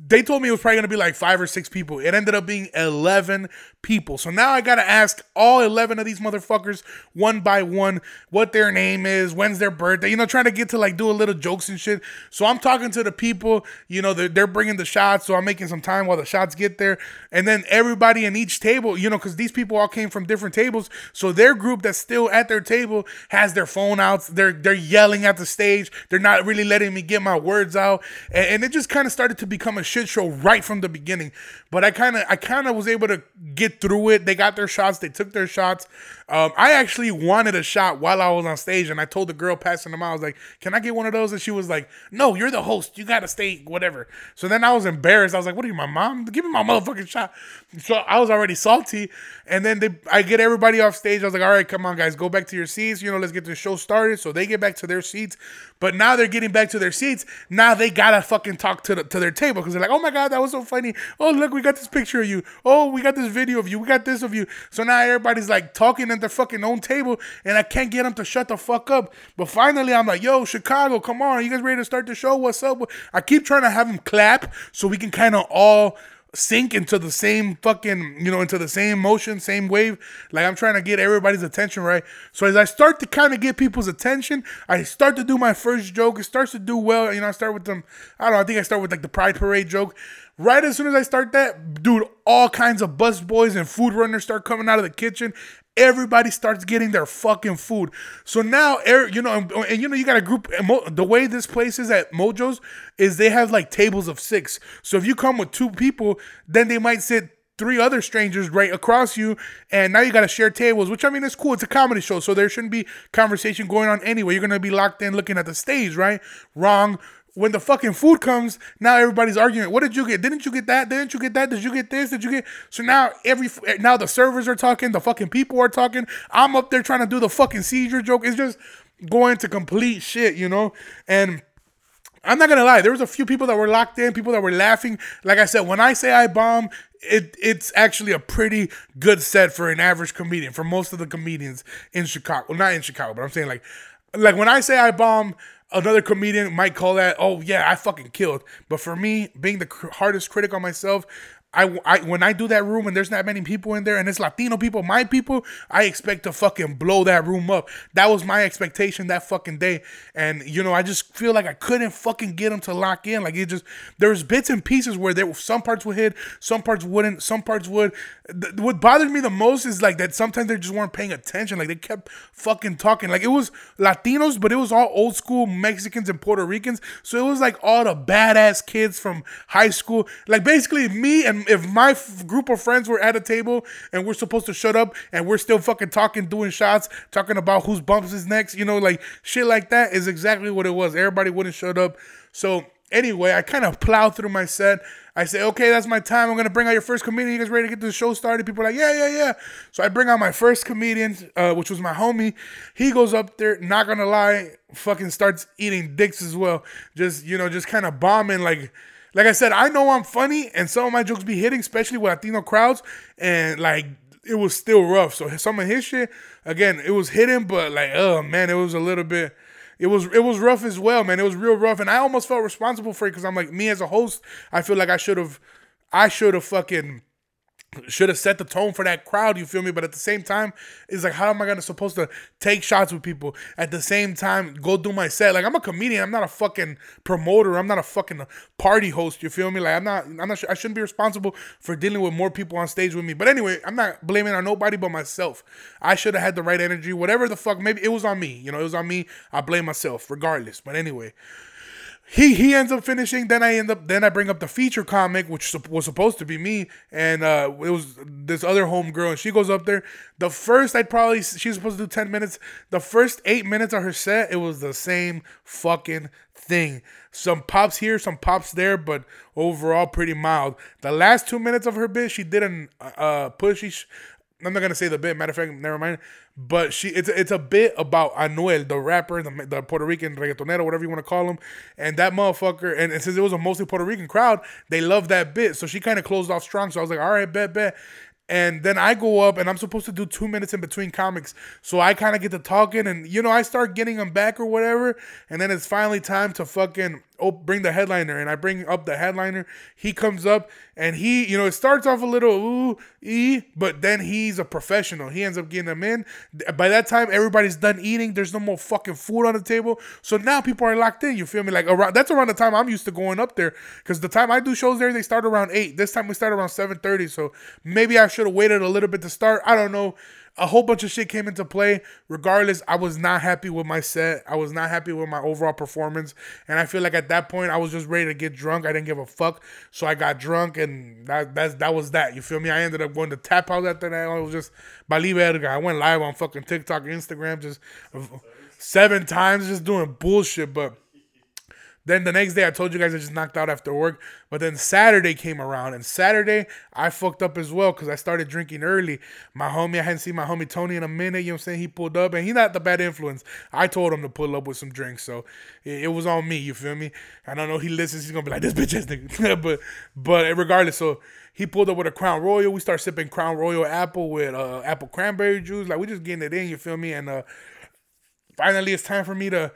A: they told me it was probably gonna be like five or six people. It ended up being 11 people. So now I gotta ask all 11 of these motherfuckers one by one what their name is, when's their birthday, you know, trying to get to like do a little jokes and shit. So I'm talking to the people, you know, they're, they're bringing the shots. So I'm making some time while the shots get there. And then everybody in each table, you know, because these people all came from different tables. So their group that's still at their table table has their phone out. They're they're yelling at the stage. They're not really letting me get my words out, and, and it just kind of started to become a shit show right from the beginning. But I kind of I kind of was able to get through it. They got their shots. They took their shots. Um, I actually wanted a shot while I was on stage, and I told the girl passing them out, I was like, "Can I get one of those?" And she was like, "No, you're the host. You gotta stay, whatever." So then I was embarrassed. I was like, "What are you, my mom? Give me my motherfucking shot." So I was already salty, and then they, I get everybody off stage. I was like, "All right, come on, guys, go back to your seats. You know, let's get the show started." So they get back to their seats, but now they're getting back to their seats. Now they gotta fucking talk to the, to their table because they're like, "Oh my god, that was so funny. Oh look, we got this picture of you. Oh, we got this video of you. We got this of you." So now everybody's like talking at their fucking own table, and I can't get them to shut the fuck up. But finally, I'm like, yo, Chicago, come on, are you guys ready to start the show? What's up? I keep trying to have them clap so we can kind of all sync into the same fucking, you know, into the same motion, same wave. Like I'm trying to get everybody's attention right. So as I start to kind of get people's attention, I start to do my first joke. It starts to do well. You know, I start with them. I don't know. I think I start with like the Pride Parade joke. Right as soon as I start that, dude, all kinds of bus boys and food runners start coming out of the kitchen. Everybody starts getting their fucking food. So now, er, you know, and, and you know, you got a group. The way this place is at Mojo's is they have like tables of six. So if you come with two people, then they might sit three other strangers right across you, and now you got to share tables, which I mean, it's cool. It's a comedy show, so there shouldn't be conversation going on anyway. You're gonna be locked in looking at the stage, right? Wrong when the fucking food comes, now everybody's arguing. What did you get? Didn't you get that? Didn't you get that? Did you get this? Did you get? So now every eh, now the servers are talking, the fucking people are talking. I'm up there trying to do the fucking seizure joke. It's just going to complete shit, you know. And I'm not gonna lie, there was a few people that were locked in, people that were laughing. Like I said, when I say I bomb, it it's actually a pretty good set for an average comedian, for most of the comedians in Chicago. Well, not in Chicago, but I'm saying like like when I say I bomb Another comedian might call that, oh yeah, I fucking killed. But for me, being the hardest critic on myself, I, I when I do that room and there's not many people in there and it's Latino people, my people, I expect to fucking blow that room up. That was my expectation that fucking day. And you know, I just feel like I couldn't fucking get them to lock in. Like it just there's bits and pieces where there some parts would hit, some parts wouldn't, some parts would. What bothered me the most is like that sometimes they just weren't paying attention. Like they kept fucking talking. Like it was Latinos, but it was all old school Mexicans and Puerto Ricans. So it was like all the badass kids from high school. Like basically me and if my f- group of friends were at a table and we're supposed to shut up and we're still fucking talking, doing shots, talking about whose bumps is next, you know, like shit like that is exactly what it was. Everybody wouldn't shut up. So anyway, I kind of plowed through my set. I say, okay, that's my time. I'm gonna bring out your first comedian. You guys ready to get the show started? People are like, yeah, yeah, yeah. So I bring out my first comedian, uh, which was my homie. He goes up there, not gonna lie, fucking starts eating dicks as well. Just you know, just kind of bombing like like I said, I know I'm funny, and some of my jokes be hitting, especially with Latino crowds, and like it was still rough. So some of his shit, again, it was hitting, but like, oh man, it was a little bit. It was it was rough as well, man. It was real rough, and I almost felt responsible for it because I'm like, me as a host, I feel like I should have, I should have fucking should have set the tone for that crowd, you feel me? But at the same time, it's like, how am I gonna supposed to take shots with people at the same time, go do my set? Like I'm a comedian, I'm not a fucking promoter, I'm not a fucking party host, you feel me? Like I'm not, I'm not, I shouldn't be responsible for dealing with more people on stage with me. But anyway, I'm not blaming on nobody but myself. I should have had the right energy, whatever the fuck. Maybe it was on me, you know, it was on me. I blame myself, regardless. But anyway, he he ends up finishing. Then I end up then I bring up the feature comic, which was supposed to be me, and uh, it was this other homegirl, and she goes up there. The first I'd probably she's supposed to do ten minutes. The first eight minutes of her set, it was the same fucking thing. Some pops here, some pops there, but overall pretty mild. The last two minutes of her bit, she did an uh, pushy. I'm not gonna say the bit. Matter of fact, never mind. But she, it's it's a bit about Anuel, the rapper, the, the Puerto Rican reggaetonero, whatever you want to call him, and that motherfucker. And, and since it was a mostly Puerto Rican crowd, they love that bit. So she kind of closed off strong. So I was like, all right, bet, bet. And then I go up and I'm supposed to do two minutes in between comics. So I kind of get to talking and, you know, I start getting them back or whatever. And then it's finally time to fucking oh, bring the headliner. And I bring up the headliner. He comes up and he, you know, it starts off a little ooh, e, but then he's a professional. He ends up getting them in. By that time, everybody's done eating. There's no more fucking food on the table. So now people are locked in. You feel me? Like around that's around the time I'm used to going up there. Because the time I do shows there, they start around eight. This time we start around 7:30. So maybe I should have waited a little bit to start. I don't know. A whole bunch of shit came into play. Regardless, I was not happy with my set. I was not happy with my overall performance. And I feel like at that point I was just ready to get drunk. I didn't give a fuck. So I got drunk and that that's that was that. You feel me? I ended up going to tap house after that. I was just Bali Verga. I went live on fucking TikTok, Instagram, just seven times just doing bullshit. But then the next day, I told you guys I just knocked out after work. But then Saturday came around, and Saturday I fucked up as well because I started drinking early. My homie, I hadn't seen my homie Tony in a minute. You know what I'm saying? He pulled up, and he's not the bad influence. I told him to pull up with some drinks, so it, it was on me. You feel me? I don't know. He listens. He's gonna be like this bitch ass nigga. but but regardless, so he pulled up with a Crown Royal. We start sipping Crown Royal apple with uh, apple cranberry juice. Like we just getting it in. You feel me? And uh, finally, it's time for me to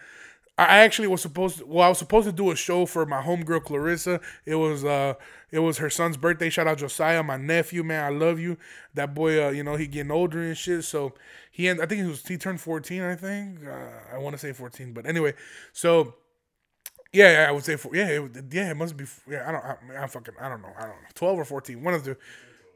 A: I actually was supposed to, well, I was supposed to do a show for my homegirl Clarissa. It was uh it was her son's birthday. Shout out Josiah, my nephew, man. I love you. That boy, uh, you know, he getting older and shit. So he and I think he was he turned 14, I think. Uh, I want to say 14, but anyway, so yeah, I would say four. Yeah, it, yeah, it must be. Yeah, I don't. I, I fucking. I don't know. I don't know. Twelve or fourteen. One of the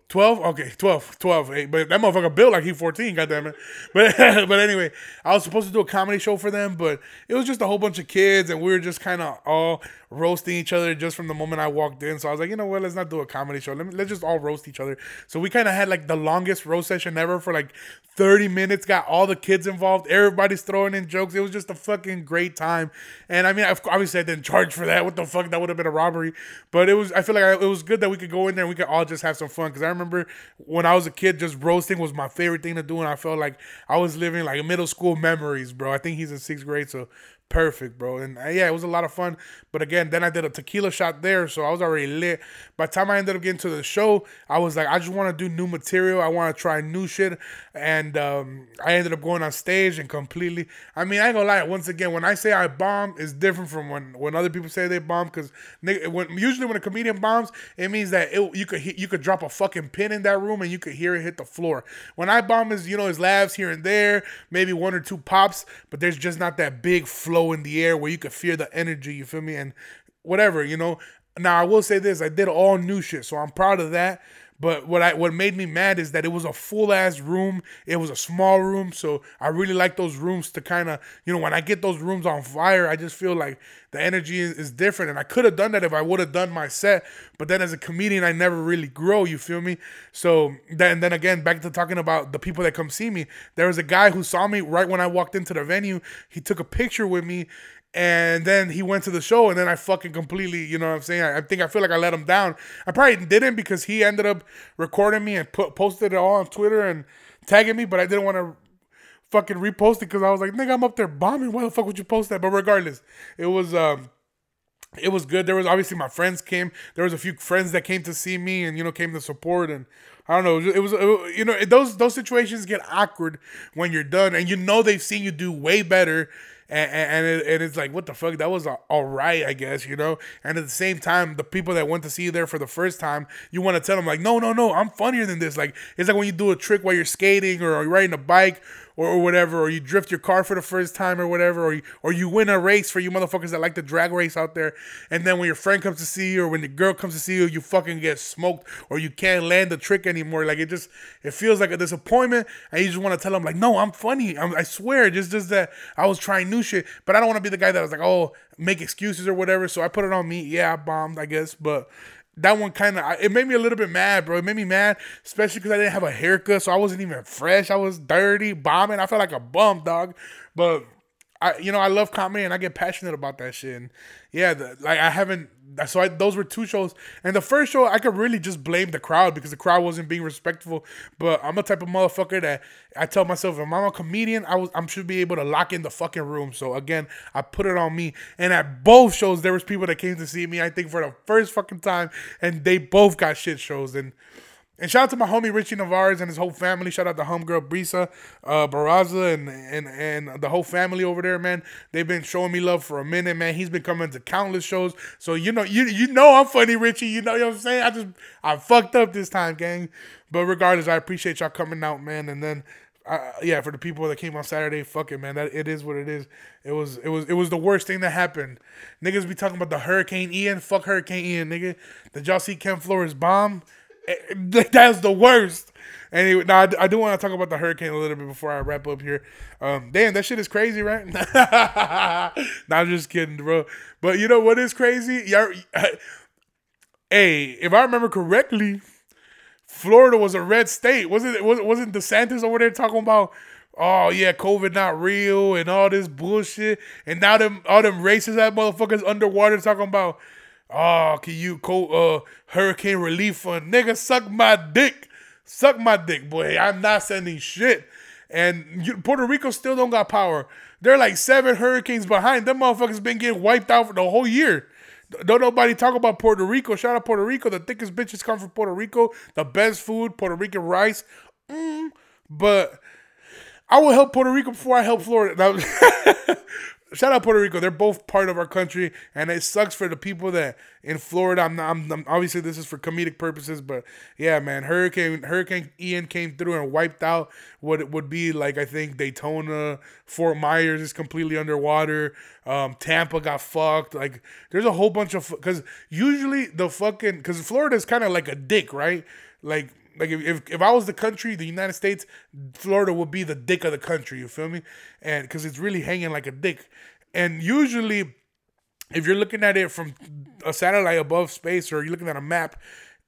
A: 12? Okay, 12. 12. Hey, but that motherfucker built like he 14, goddamn it. But but anyway, I was supposed to do a comedy show for them, but it was just a whole bunch of kids and we were just kind of all roasting each other just from the moment I walked in. So I was like, you know what, let's not do a comedy show. Let me, let's just all roast each other. So we kind of had like the longest roast session ever for like 30 minutes, got all the kids involved. Everybody's throwing in jokes. It was just a fucking great time. And I mean, obviously I didn't charge for that. What the fuck? That would have been a robbery. But it was, I feel like I, it was good that we could go in there and we could all just have some fun. Cause I remember when I was a kid, just roasting was my favorite thing to do, and I felt like I was living like middle school memories, bro. I think he's in sixth grade, so perfect, bro. And uh, yeah, it was a lot of fun. But again, then I did a tequila shot there, so I was already lit. By the time I ended up getting to the show, I was like, I just want to do new material. I want to try new shit. And um, I ended up going on stage and completely. I mean, I ain't gonna lie. Once again, when I say I bomb, it's different from when when other people say they bomb. Because usually when a comedian bombs, it means that it, you could hit, you could drop a fucking pin in that room and you could hear it hit the floor. When I bomb is you know his laughs here and there, maybe one or two pops, but there's just not that big flow in the air where you could feel the energy. You feel me? And whatever, you know. Now I will say this: I did all new shit, so I'm proud of that. But what I what made me mad is that it was a full ass room. It was a small room, so I really like those rooms to kind of you know when I get those rooms on fire, I just feel like the energy is, is different. And I could have done that if I would have done my set, but then as a comedian, I never really grow. You feel me? So then then again, back to talking about the people that come see me. There was a guy who saw me right when I walked into the venue. He took a picture with me and then he went to the show and then I fucking completely, you know what I'm saying? I, I, think I feel like I let him down. I probably didn't because he ended up recording me and put posted it all on Twitter and tagging me, but I didn't want to fucking repost it because I was like, nigga, I'm up there bombing. Why the fuck would you post that? But regardless, it was um it was good. There was obviously my friends came. There was a few friends that came to see me and you know came to support and I don't know. It was, it, you know those those situations get awkward when you're done and you know they've seen you do way better and and, it, and it's like what the fuck? That was all right I guess you know? And at the same time the people that went to see you there for the first time you want to tell them like no no no I'm funnier than this. Like it's like when you do a trick while you're skating or you're riding a bike or, or whatever, or you drift your car for the first time or whatever, or you, or you win a race for you motherfuckers that like the drag race out there, and then when your friend comes to see you or when the girl comes to see you, you fucking get smoked or you can't land the trick anymore. Like it just it feels like a disappointment, and you just want to tell them like, no, I'm funny. I'm, i swear, just just that I was trying new shit, but I don't want to be the guy that was like, oh, make excuses or whatever. So I put it on me. Yeah, I bombed, I guess, but that one kind of it made me a little bit mad, bro. It made me mad, especially because I didn't have a haircut, so I wasn't even fresh. I was dirty, bombing. I felt like a bum, dog. But I, you know, I love comedy and I get passionate about that shit. And yeah, the, like I haven't so I, those were two shows, and the first show I could really just blame the crowd because the crowd wasn't being respectful. But I'm a type of motherfucker that I tell myself if I'm a comedian, I was I should be able to lock in the fucking room. So again, I put it on me. And at both shows, there was people that came to see me. I think for the first fucking time, and they both got shit shows. And and shout out to my homie Richie Navarez and his whole family. Shout out to homegirl Brisa uh, Barraza and, and and the whole family over there, man. They've been showing me love for a minute, man. He's been coming to countless shows. So you know, you you know I'm funny, Richie. You know, you know what I'm saying? I just I fucked up this time, gang. But regardless, I appreciate y'all coming out, man. And then uh, yeah, for the people that came on Saturday, fuck it, man. That it is what it is. It was it was it was the worst thing that happened. Niggas be talking about the Hurricane Ian. Fuck Hurricane Ian, nigga. Did y'all see Ken Flores bomb? That's the worst. Anyway, now I, do want to talk about the hurricane a little bit before I wrap up here. Um, damn, that shit is crazy, right? nah, I'm just kidding, bro. But you know what is crazy? Y'all, hey, if I remember correctly, Florida was a red state. Wasn't it? Wasn't DeSantis over there talking about? Oh yeah, COVID not real and all this bullshit. And now them all them racist ass motherfuckers underwater talking about Oh, can you call uh hurricane relief fund? Nigga, suck my dick. Suck my dick, boy. I'm not sending shit. And you, Puerto Rico still don't got power. They're like seven hurricanes behind. Them motherfuckers been getting wiped out for the whole year. Don't nobody talk about Puerto Rico. Shout out Puerto Rico. The thickest bitches come from Puerto Rico. The best food, Puerto Rican rice. Mm, but I will help Puerto Rico before I help Florida. shout out Puerto Rico. They're both part of our country, and it sucks for the people that in Florida. I'm, not, I'm, I'm obviously this is for comedic purposes, but yeah, man, Hurricane Hurricane Ian came through and wiped out what would be like. I think Daytona, Fort Myers is completely underwater. Um, Tampa got fucked. Like, there's a whole bunch of because usually the fucking because Florida is kind of like a dick, right? Like like if, if, if I was the country, the United States, Florida would be the dick of the country. You feel me? And because it's really hanging like a dick. And usually, if you're looking at it from a satellite above space or you're looking at a map,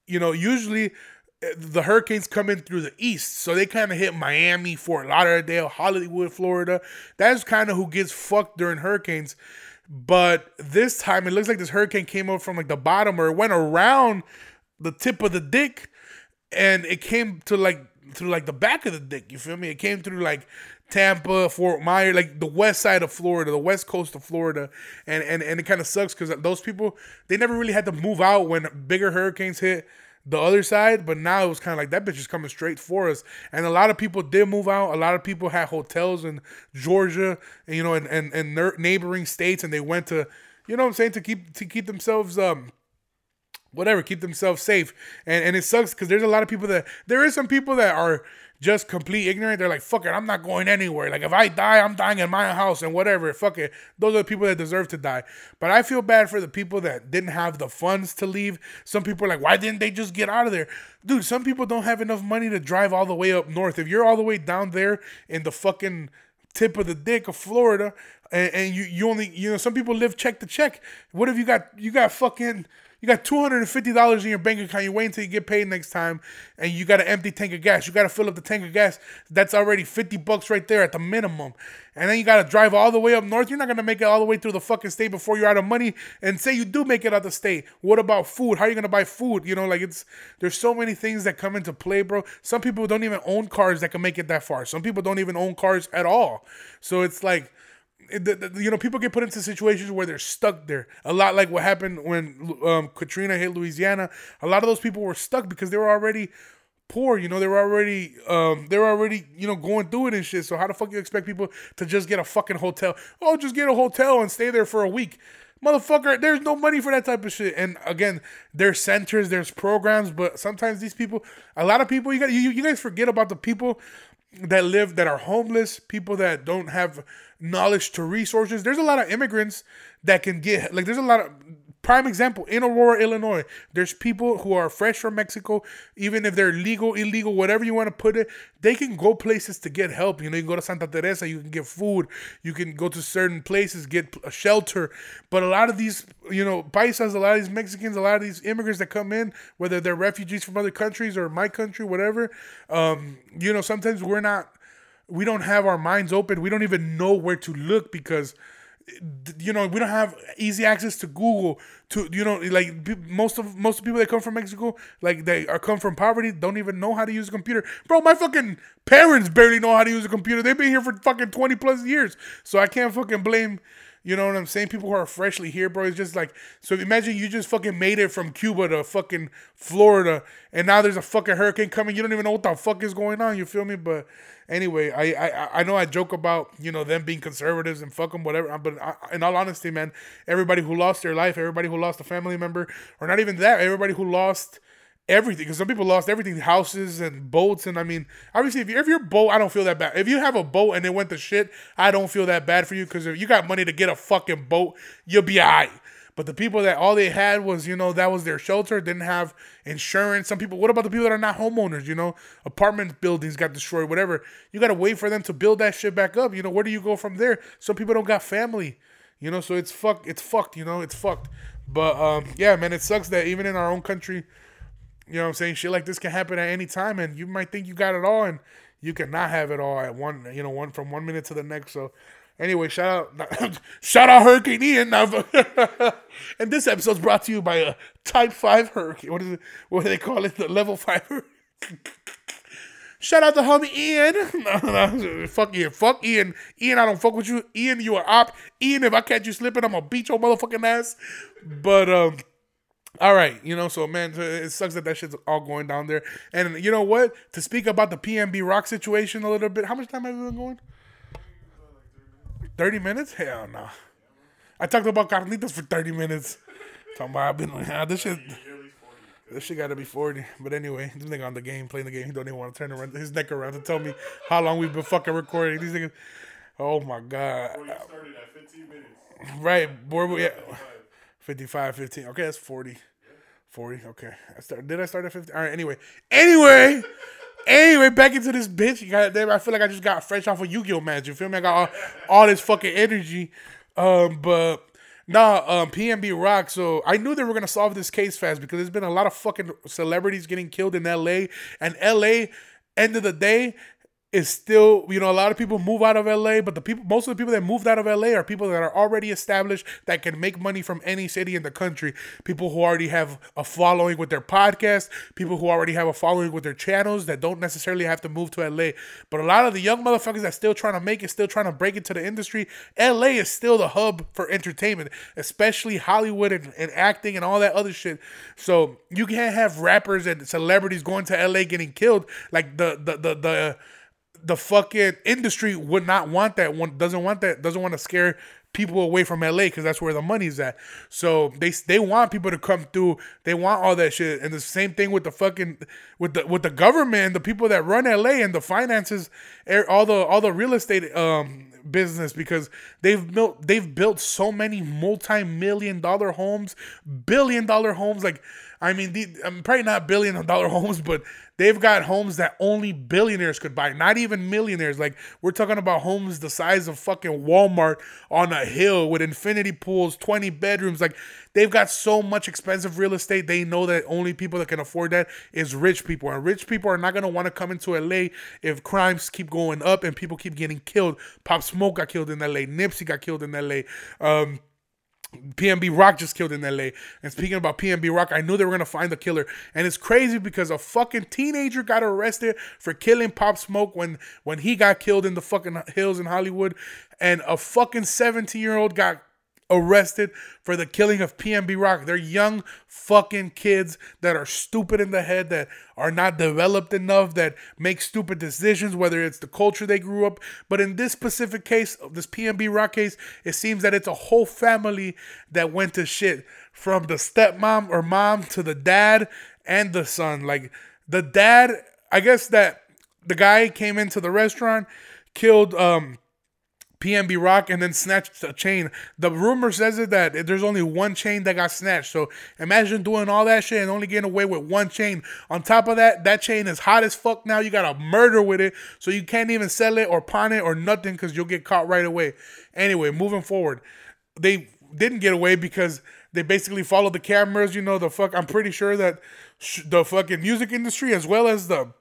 A: you know, usually eh, the hurricanes come in through the east. So they kind of hit Miami, Fort Lauderdale, Hollywood, Florida. That's kind of who gets fucked during hurricanes. But this time it looks like this hurricane came up from like the bottom or it went around the tip of the dick and it came to like through like the back of the dick. You feel me? It came through like Tampa, Fort Myers, like the west side of Florida, the west coast of Florida, and and and it kind of sucks because those people they never really had to move out when bigger hurricanes hit the other side, but now it was kind of like that bitch is coming straight for us. And a lot of people did move out. A lot of people had hotels in Georgia, you know, and and, and neighboring states, and they went to, you know, what I'm saying to keep to keep themselves um whatever, keep themselves safe. And and it sucks because there's a lot of people that there is some people that are just complete ignorant. They're like, fuck it, I'm not going anywhere. Like if I die, I'm dying in my house and whatever. Fuck it. Those are the people that deserve to die. But I feel bad for the people that didn't have the funds to leave. Some people are like, why didn't they just get out of there? Dude, some people don't have enough money to drive all the way up north. If you're all the way down there in the fucking tip of the dick of Florida, and, and you you only you know some people live check to check. What if you got you got fucking you got two hundred and fifty dollars in your bank account. You wait until you get paid next time, and you got an empty tank of gas. You got to fill up the tank of gas. That's already fifty bucks right there at the minimum. And then you got to drive all the way up north. You're not gonna make it all the way through the fucking state before you're out of money. And say you do make it out the state. What about food? How are you gonna buy food? You know, like it's there's so many things that come into play, bro. Some people don't even own cars that can make it that far. Some people don't even own cars at all. So it's like the, the, you know, people get put into situations where they're stuck there. A lot like what happened when um, Katrina hit Louisiana. A lot of those people were stuck because they were already poor. You know, they were already um, they were already you know going through it and shit. So how the fuck you expect people to just get a fucking hotel? Oh, just get a hotel and stay there for a week. Motherfucker, there's no money for that type of shit. And again, there's centers, there's programs, but sometimes these people, a lot of people, you got you, you guys forget about the people that live that are homeless, people that don't have knowledge to resources. There's a lot of immigrants that can get like there's a lot of prime example in Aurora, Illinois. There's people who are fresh from Mexico, even if they're legal, illegal, whatever you want to put it, they can go places to get help. You know, you can go to Santa Teresa, you can get food, you can go to certain places, get a shelter. But a lot of these, you know, paisas, a lot of these Mexicans, a lot of these immigrants that come in, whether they're refugees from other countries or my country, whatever, um, you know, sometimes we're not we don't have our minds open. We don't even know where to look because you know we don't have easy access to google to you know like most of most people that come from mexico like they are come from poverty don't even know how to use a computer. Bro my fucking parents barely know how to use a computer. They've been here for fucking 20 plus years. So i can't fucking blame you know what I'm saying? People who are freshly here, bro. It's just like so. Imagine you just fucking made it from Cuba to fucking Florida, and now there's a fucking hurricane coming. You don't even know what the fuck is going on. You feel me? But anyway, I I, I know I joke about you know them being conservatives and fuck them whatever. But I, in all honesty, man, everybody who lost their life, everybody who lost a family member, or not even that, everybody who lost everything because some people lost everything houses and boats and i mean obviously if, you, if your boat i don't feel that bad. If you have a boat and it went to shit i don't feel that bad for you because if you got money to get a fucking boat you'll be all right but the people that all they had was you know that was their shelter didn't have insurance. Some people what about the people that are not homeowners you know? Apartment buildings got destroyed whatever. You got to wait for them to build that shit back up you know? Where do you go from there? Some people don't got family you know? So it's fuck it's fucked you know? It's fucked. But um yeah man it sucks that even in our own country you know what I'm saying? Shit like this can happen at any time, and you might think you got it all, and you cannot have it all at one. You know, one from one minute to the next. So, anyway, shout out, shout out Hurricane Ian. and this episode's brought to you by a Type Five Hurricane. What is it? What do they call it? The Level Five. Shout out to homie Ian. no, no, fuck Ian. Fuck Ian. Ian, I don't fuck with you. Ian, you are op. Ian, if I catch you slipping, I'm gonna beat your motherfucking ass. But um, all right, you know, so man, it sucks that that shit's all going down there. And you know what? To speak about the PNB Rock situation a little bit, how much time have we been going? 30 minutes? Hell no. I talked about carnitas for 30 minutes. Talking about I've been like, ah, this shit. This shit gotta be 40. But anyway, this nigga on the game, playing the game, he don't even want to turn around his neck around to tell me how long we've been fucking recording. These niggas, oh my god.
B: Before you started at 15 minutes.
A: Right, boy, yeah. 55, 15. Okay, that's 40. 40, okay. I start, did I start at 50? All right, anyway. Anyway, anyway, back into this bitch. You got I feel like I just got fresh off a Yu-Gi-Oh match. You feel me? I got all, all this fucking energy. Um, but nah, um, PNB Rock. So I knew they were gonna solve this case fast because there's been a lot of fucking celebrities getting killed in LA. And LA, end of the day, is still, you know, a lot of people move out of LA, but the people, most of the people that moved out of LA are people that are already established that can make money from any city in the country. People who already have a following with their podcast, people who already have a following with their channels that don't necessarily have to move to LA. But a lot of the young motherfuckers that still trying to make it, still trying to break into the industry, LA is still the hub for entertainment, especially Hollywood and, and acting and all that other shit. So you can't have rappers and celebrities going to LA getting killed like the the the the the fucking industry would not want that one doesn't want that doesn't want to scare people away from LA because that's where the money's at. So they they want people to come through. They want all that shit. And the same thing with the fucking with the with the government the people that run LA and the finances, er, all the all the real estate um business because they've built they've built so many multi-million dollar homes, billion dollar homes like I mean, the, um, probably not billion dollar homes, but they've got homes that only billionaires could buy, not even millionaires. Like we're talking about homes the size of fucking Walmart on a hill with infinity pools, 20 bedrooms. Like they've got so much expensive real estate. They know that only people that can afford that is rich people. And rich people are not going to want to come into LA if crimes keep going up and people keep getting killed. Pop Smoke got killed in LA. Nipsey got killed in LA. Um, PNB Rock just killed in LA. And speaking about PNB Rock, I knew they were gonna find the killer. And it's crazy because a fucking teenager got arrested for killing Pop Smoke when when he got killed in the fucking hills in Hollywood, and a fucking 17 year old got arrested for the killing of PNB Rock. They're young fucking kids that are stupid in the head, that are not developed enough, that make stupid decisions, whether it's the culture they grew up. But in this specific case, this PNB Rock case, it seems that it's a whole family that went to shit from the stepmom or mom to the dad and the son. Like the dad, I guess that the guy came into the restaurant, killed um PNB Rock and then snatched a chain. The rumor says it that there's only one chain that got snatched. So imagine doing all that shit and only getting away with one chain. On top of that, that chain is hot as fuck now. You got a murder with it. So you can't even sell it or pawn it or nothing because you'll get caught right away. Anyway, moving forward. They didn't get away because they basically followed the cameras. You know, the fuck. I'm pretty sure that sh- the fucking music industry as well as the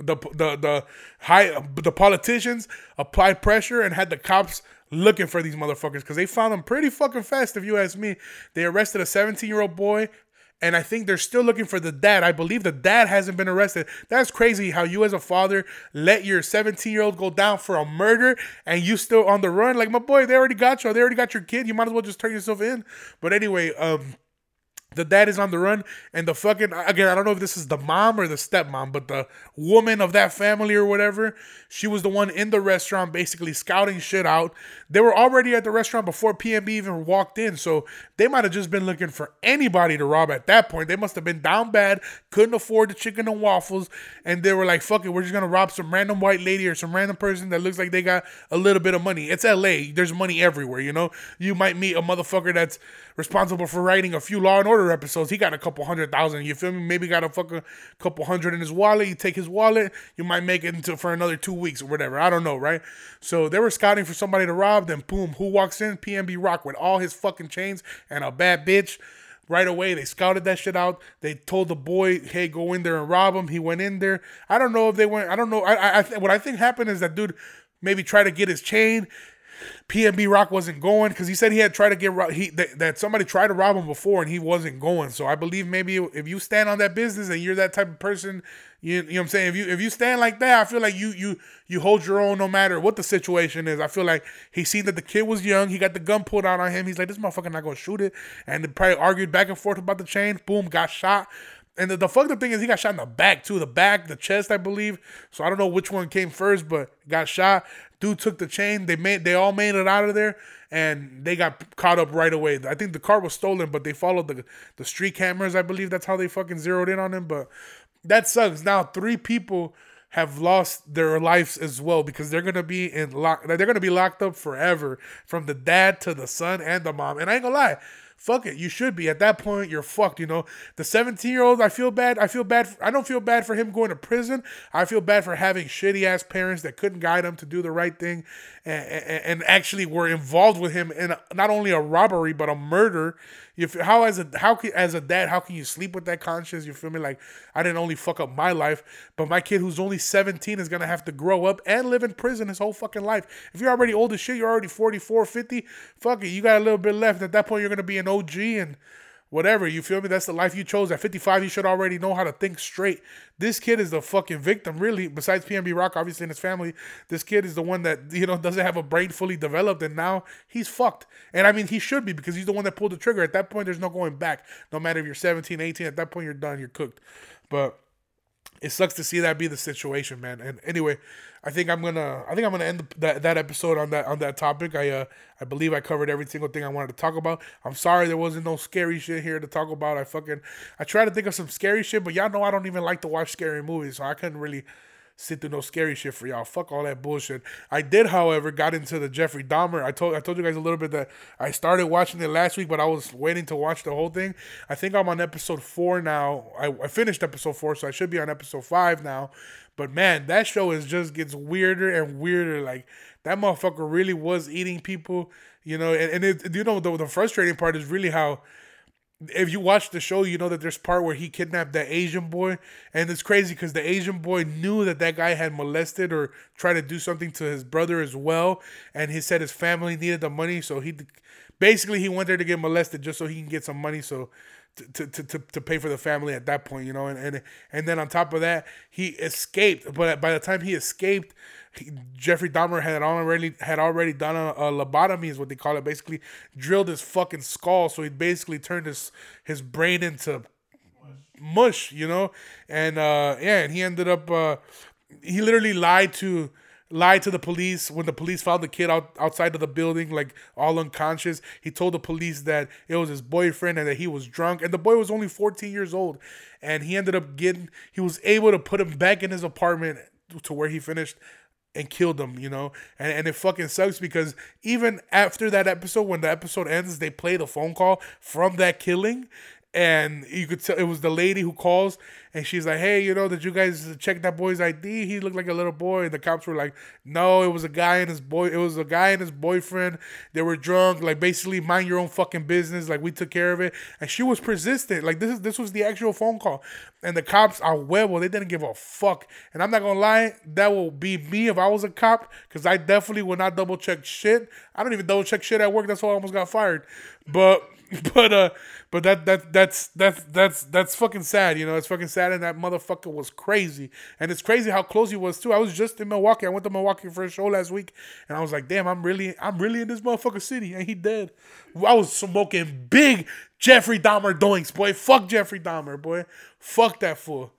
A: the the the high the politicians applied pressure and had the cops looking for these motherfuckers because they found them pretty fucking fast. If you ask me, they arrested a 17 year old boy. And I think they're still looking for the dad. I believe the dad hasn't been arrested. That's crazy how you, as a father, let your 17 year old go down for a murder and you still on the run. Like, my boy, they already got you. They already got your kid. You might as well just turn yourself in. But anyway, um, the dad is on the run and the fucking again i don't know if this is the mom or the stepmom but the woman of that family or whatever she was the one in the restaurant basically scouting shit out. They were already at the restaurant before PNB even walked in so they might have just been looking for anybody to rob at that point. They must have been down bad couldn't afford the chicken and waffles and they were like fuck it we're just gonna rob some random white lady or some random person that looks like they got a little bit of money. It's la there's money everywhere you know? You might meet a motherfucker that's responsible for writing a few law and order episodes. He got a couple hundred thousand. You feel me? Maybe got a fucking couple hundred in his wallet. You take his wallet, you might make it into for another two weeks or whatever. I don't know, right? So they were scouting for somebody to rob. Then boom, who walks in? PNB Rock with all his fucking chains and a bad bitch. Right away, they scouted that shit out. They told the boy, "Hey, go in there and rob him." He went in there. I don't know if they went. I don't know. I, I, I what I think happened is that dude maybe tried to get his chain. PNB Rock wasn't going because he said he had tried to get he that, that somebody tried to rob him before and he wasn't going. So I believe maybe if you stand on that business and you're that type of person, you, you know what I'm saying. If you if you stand like that, I feel like you you you hold your own no matter what the situation is. I feel like he seen that the kid was young. He got the gun pulled out on him. He's like, this motherfucker not gonna shoot it. And they probably argued back and forth about the chain. Boom, got shot. And the, the fucked up thing is he got shot in the back too, the back, the chest, I believe. So I don't know which one came first, but got shot. Dude took the chain. They made they all made it out of there, and they got caught up right away. I think the car was stolen, but they followed the the street cameras. I believe that's how they fucking zeroed in on him. But that sucks. Now three people have lost their lives as well because they're gonna be in lock. They're gonna be locked up forever, from the dad to the son and the mom. And I ain't gonna lie, fuck it, you should be. At that point, you're fucked, you know. The 17 year old, I feel bad. I feel bad. I don't feel bad for him going to prison. I feel bad for having shitty ass parents that couldn't guide him to do the right thing and, and, and actually were involved with him in not only a robbery, but a murder. You feel, how as a how can, as a dad, how can you sleep with that conscience? You feel me? Like I didn't only fuck up my life, but my kid who's only 17 is gonna have to grow up and live in prison his whole fucking life. If you're already old as shit, you're already 44, 50, fuck it, you got a little bit left. At that point, you're gonna be an OG and whatever. You feel me? That's the life you chose. At 55, you should already know how to think straight. This kid is the fucking victim, really. Besides PNB Rock, obviously, and his family, this kid is the one that, you know, doesn't have a brain fully developed, and now he's fucked. And I mean, he should be because he's the one that pulled the trigger. At that point, there's no going back. No matter if you're 17, 18, at that point, you're done. You're cooked. But it sucks to see that be the situation, man. And anyway, I think I'm gonna I think I'm gonna end that that episode on that on that topic. I uh I believe I covered every single thing I wanted to talk about. I'm sorry there wasn't no scary shit here to talk about. I fucking I tried to think of some scary shit, but y'all know I don't even like to watch scary movies, so I couldn't really sit through no scary shit for y'all. Fuck all that bullshit. I did, however, got into the Jeffrey Dahmer. I told I told you guys a little bit that I started watching it last week, but I was waiting to watch the whole thing. I think I'm on episode four now. I, I finished episode four, so I should be on episode five now. But man, that show is just gets weirder and weirder. Like that motherfucker really was eating people, you know. And, and it, you know the, the frustrating part is really how if you watch the show, you know that there's part where he kidnapped that Asian boy, and it's crazy because the Asian boy knew that that guy had molested or tried to do something to his brother as well, and he said his family needed the money, so he basically he went there to get molested just so he can get some money, so to, to, to, to pay for the family at that point, you know, and, and and then on top of that, he escaped, but by the time he escaped, he, Jeffrey Dahmer had already had already done a, a, lobotomy, is what they call it. Basically, drilled his fucking skull, so he basically turned his his brain into mush, you know. And uh, yeah, and he ended up uh, he literally lied to lied to the police when the police found the kid out outside of the building like all unconscious he told the police that it was his boyfriend and that he was drunk and the boy was only 14 years old and he ended up getting he was able to put him back in his apartment to where he finished and killed him, you know? And and it fucking sucks because even after that episode, when the episode ends, they play the phone call from that killing and you could tell it was the lady who calls and she's like hey you know did you guys check that boy's id he looked like a little boy. And the cops were like no it was a guy and his boy it was a guy and his boyfriend. They were drunk. Like basically mind your own fucking business. Like we took care of it. And she was persistent. Like this is this was the actual phone call. And the cops are well they didn't give a fuck. And i'm not gonna lie that will be me if i was a cop because i definitely would not double check shit. I don't even double check shit at work. That's why i almost got fired. But but uh but that that that's that's that's that's fucking sad, you know. It's fucking sad, and that motherfucker was crazy, and it's crazy how close he was too. I was just in Milwaukee. I went to Milwaukee for a show last week, and I was like, damn, I'm really I'm really in this motherfucker city, and he dead. I was smoking big Jeffrey Dahmer doinks, boy. Fuck Jeffrey Dahmer, boy. Fuck that fool.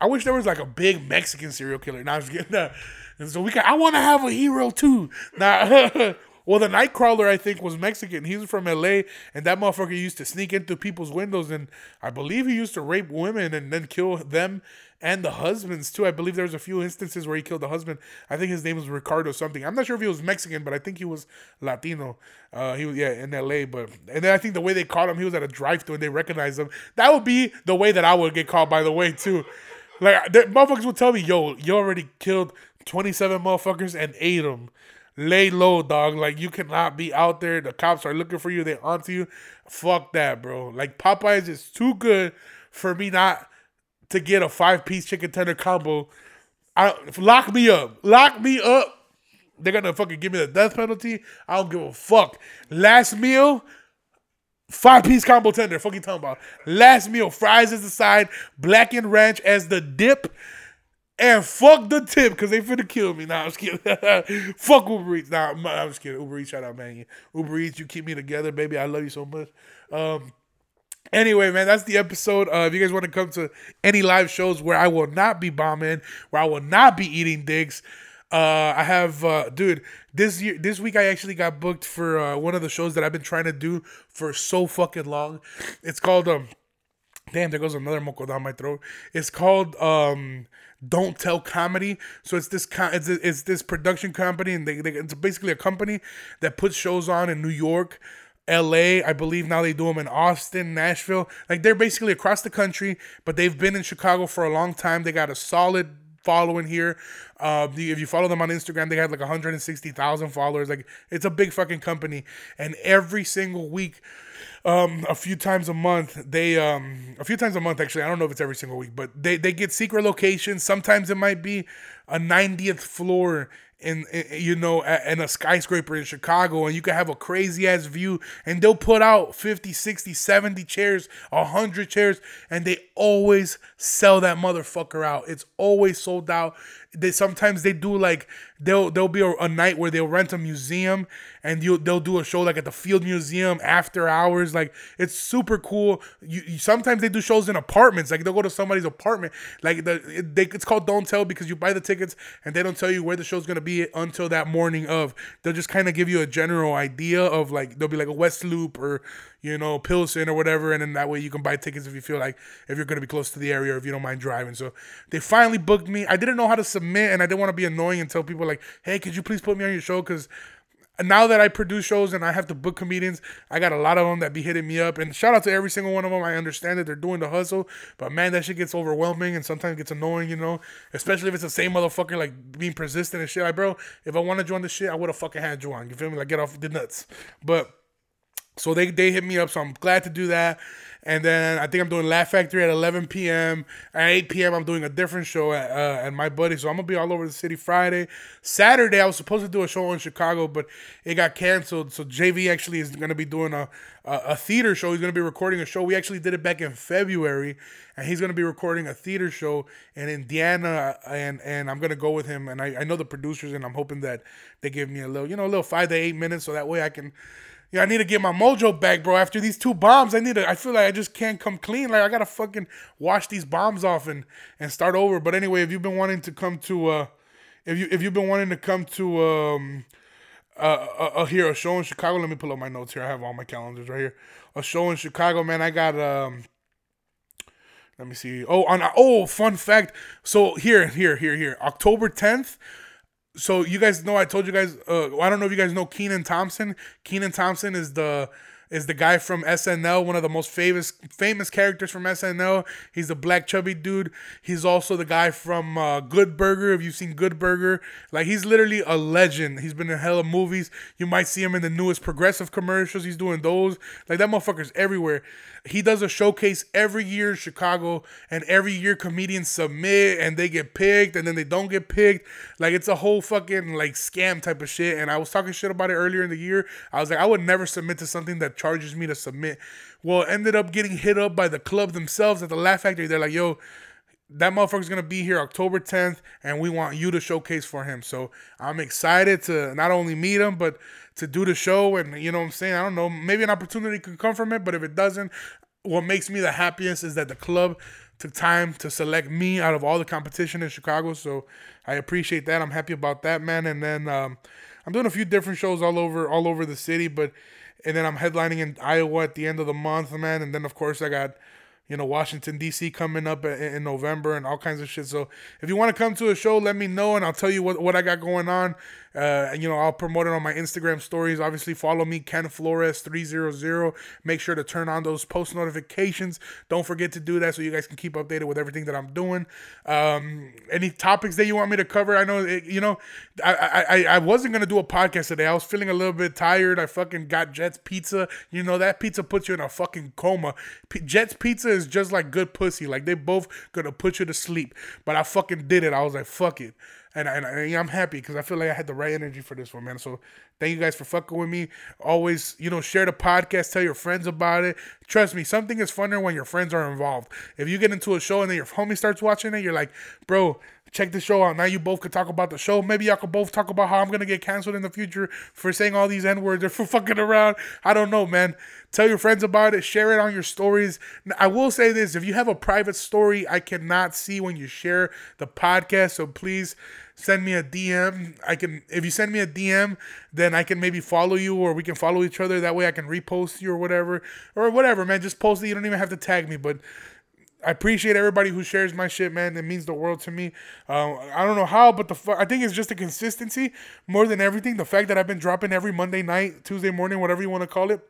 A: I wish there was like a big Mexican serial killer. Now I was getting that. And so we can. I want to have a hero too. Now Well, the Nightcrawler, I think, was Mexican. He was from LA, and that motherfucker used to sneak into people's windows, and I believe he used to rape women and then kill them and the husbands too. I believe there was a few instances where he killed the husband. I think his name was Ricardo something. I'm not sure if he was Mexican, but I think he was Latino. Uh, he was yeah in LA, but and then I think the way they caught him, he was at a drive-thru and they recognized him. That would be the way that I would get caught. By the way, too, like the motherfuckers would tell me, "Yo, you already killed 27 motherfuckers and ate them." Lay low, dog. Like you cannot be out there. The cops are looking for you. They onto you. Fuck that, bro. Like Popeyes is too good for me not to get a five piece chicken tender combo. I, lock me up. Lock me up. They're gonna fucking give me the death penalty. I don't give a fuck. Last meal, five piece combo tender. Fucking talking about. Last meal, fries as the side, blackened ranch as the dip. And fuck the tip because they finna kill me. Nah, I'm just kidding. fuck Uber Eats. Nah, I'm, I'm, just kidding. Uber Eats, shout out, man. Uber Eats, you keep me together, baby. I love you so much. Um, Anyway, man, that's the episode. Uh, if you guys want to come to any live shows where I will not be bombing, where I will not be eating dicks, uh, I have, uh, dude, this year, this week I actually got booked for uh, one of the shows that I've been trying to do for so fucking long. It's called, um, damn, there goes another moco down my throat. It's called, um, don't tell comedy so it's this it's, it's this production company and they, they, it's basically a company that puts shows on in new york LA, I believe now they do them in Austin, Nashville. Like they're basically across the country, but they've been in Chicago for a long time. They got a solid following here. Uh, if you follow them on Instagram, they have like 160,000 followers. Like it's a big fucking company, and every single week, um, a few times a month, they um, a few times a month actually. I don't know if it's every single week, but they they get secret locations. Sometimes it might be a 90th floor in, in, you know in a skyscraper in Chicago and you can have a crazy ass view and they'll put out 50 60 70 chairs 100 chairs and they always sell that motherfucker out. It's always sold out. They sometimes they do like they'll there'll be a, a night where they'll rent a museum and you they'll do a show like at the Field Museum after hours. Like it's super cool. You, you, sometimes they do shows in apartments. Like they'll go to somebody's apartment. Like the it, they, it's called Don't Tell because you buy the tickets and they don't tell you where the show's gonna be until that morning of. They'll just kind of give you a general idea of like they'll be like a West Loop or you know, Pilsen or whatever, and then that way you can buy tickets if you feel like if you're gonna be close to the area or if you don't mind driving. So they finally booked me. I didn't know how to submit, and I didn't want to be annoying and tell people like, "Hey, could you please put me on your show?" Because now that I produce shows and I have to book comedians, I got a lot of them that be hitting me up. And shout out to every single one of them. I understand that they're doing the hustle, but man, that shit gets overwhelming and sometimes gets annoying, you know. Especially if it's the same motherfucker like being persistent and shit. Like, bro, if I want to join the shit, I would have fucking had you on. You feel me? Like, get off the nuts. But so they they hit me up, so I'm glad to do that. And then I think I'm doing Laugh Factory at 11 p.m. At 8 p.m. I'm doing a different show at, uh, at my buddy. So I'm gonna be all over the city Friday. Saturday I was supposed to do a show in Chicago, but it got canceled. So JV actually is gonna be doing a a, a theater show. He's gonna be recording a show. We actually did it back in February, and he's gonna be recording a theater show in Indiana. And and I'm gonna go with him. And I, I know the producers, and I'm hoping that they give me a little, you know, a little five to eight minutes, so that way I can yeah, I need to get my mojo back, bro. After these two bombs, I need to. I feel like I just can't come clean. Like I gotta fucking wash these bombs off and and start over. But anyway, if you've been wanting to come to, uh, if you if you've been wanting to come to, um, uh, uh, uh here a show in Chicago. Let me pull up my notes here. I have all my calendars right here. A show in Chicago, man. I got um. Let me see. Oh, on oh, fun fact. So here, here, here, here. October tenth so you guys know I told you guys. Uh, I don't know if you guys know Kenan Thompson. Kenan Thompson is the is the guy from SNL, one of the most famous famous characters from SNL. He's the black chubby dude. He's also the guy from uh, Good Burger. If you've seen Good Burger, like he's literally a legend. He's been in hella movies. You might see him in the newest progressive commercials. He's doing those. Like that motherfucker's everywhere. He does a showcase every year in Chicago, and every year comedians submit and they get picked, and then they don't get picked. Like it's a whole fucking like scam type of shit. And I was talking shit about it earlier in the year. I was like, I would never submit to something that charges me to submit. Well, ended up getting hit up by the club themselves at the Laugh Factory. They're like, yo, that motherfucker's gonna be here October 10th, and we want you to showcase for him. So I'm excited to not only meet him, but to do the show. And you know what I'm saying? I don't know. Maybe an opportunity could come from it, but if it doesn't, what makes me the happiest is that the club took time to select me out of all the competition in Chicago. So I appreciate that. I'm happy about that, man. And then um, I'm doing a few different shows all over all over the city, but and then I'm headlining in Iowa at the end of the month, man. And then of course I got you know, Washington D.C. coming up in November and all kinds of shit. So if you want to come to a show, let me know and I'll tell you what, what I got going on. Uh, and you know, I'll promote it on my Instagram stories. Obviously, follow me, Ken Flores three zero zero. Make sure to turn on those post notifications. Don't forget to do that so you guys can keep updated with everything that I'm doing. Um, any topics that you want me to cover? I know, it, you know, I, I I wasn't gonna do a podcast today. I was feeling a little bit tired. I fucking got Jet's Pizza. You know that pizza puts you in a fucking coma. P- Jet's Pizza is just like good pussy. Like they both gonna put you to sleep. But I fucking did it. I was like, fuck it and, and, and I'm happy because I feel like I had the right energy for this one, man. So thank you guys for fucking with me. Always, you know, share the podcast, tell your friends about it. Trust me, something is funner when your friends are involved. If you get into a show and then your homie starts watching it, you're like, bro, check the show out. Now you both could talk about the show. Maybe y'all could both talk about how I'm gonna get canceled in the future for saying all these N words or for fucking around. I don't know, man. Tell your friends about it. Share it on your stories. I will say this: if you have a private story, I cannot see when you share the podcast. So please send me a DM. I can if you send me a DM, then I can maybe follow you or we can follow each other. That way I can repost you or whatever. Or whatever, man. Just post it. You don't even have to tag me, but I appreciate everybody who shares my shit, man. It means the world to me. Uh, I don't know how, but the fu- I think it's just the consistency more than everything. The fact that I've been dropping every Monday night, Tuesday morning, whatever you want to call it.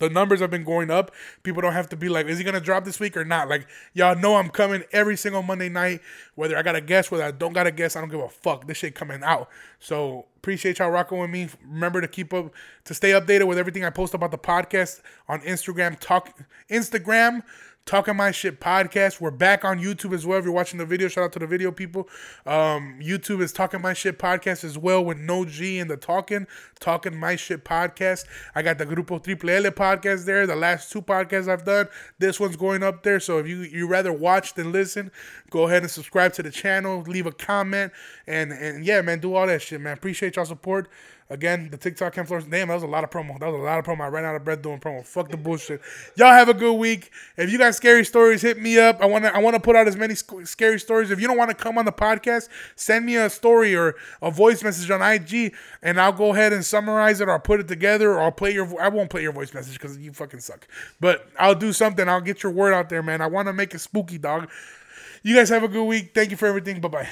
A: The numbers have been going up. People don't have to be like, is he gonna drop this week or not? Like, y'all know I'm coming every single Monday night. Whether I got a guess, whether I don't got a guess, I don't give a fuck. This shit coming out. So appreciate y'all rocking with me. Remember to keep up to stay updated with everything I post about the podcast on Instagram. Talk Instagram Talking My Shit podcast. We're back on YouTube as well. If you're watching the video, shout out to the video people. Um, YouTube is Talking My Shit podcast as well with No G and the Talking, Talking My Shit podcast. I got the Grupo Triple L podcast there. The last two podcasts I've done, this one's going up there. So if you you rather watch than listen, go ahead and subscribe to the channel, leave a comment, and and yeah, man, do all that shit, man. Appreciate y'all support. Again, the TikTok Flores. Damn, that was a lot of promo. That was a lot of promo. I ran out of breath doing promo. Fuck the bullshit. Y'all have a good week. If you got scary stories, hit me up. I want to. I want to put out as many sc- scary stories. If you don't want to come on the podcast, send me a story or a voice message on IG, and I'll go ahead and summarize it or I'll put it together or I'll play your. Vo- I won't play your voice message because you fucking suck. But I'll do something. I'll get your word out there, man. I want to make it spooky, dog. You guys have a good week. Thank you for everything. Bye bye.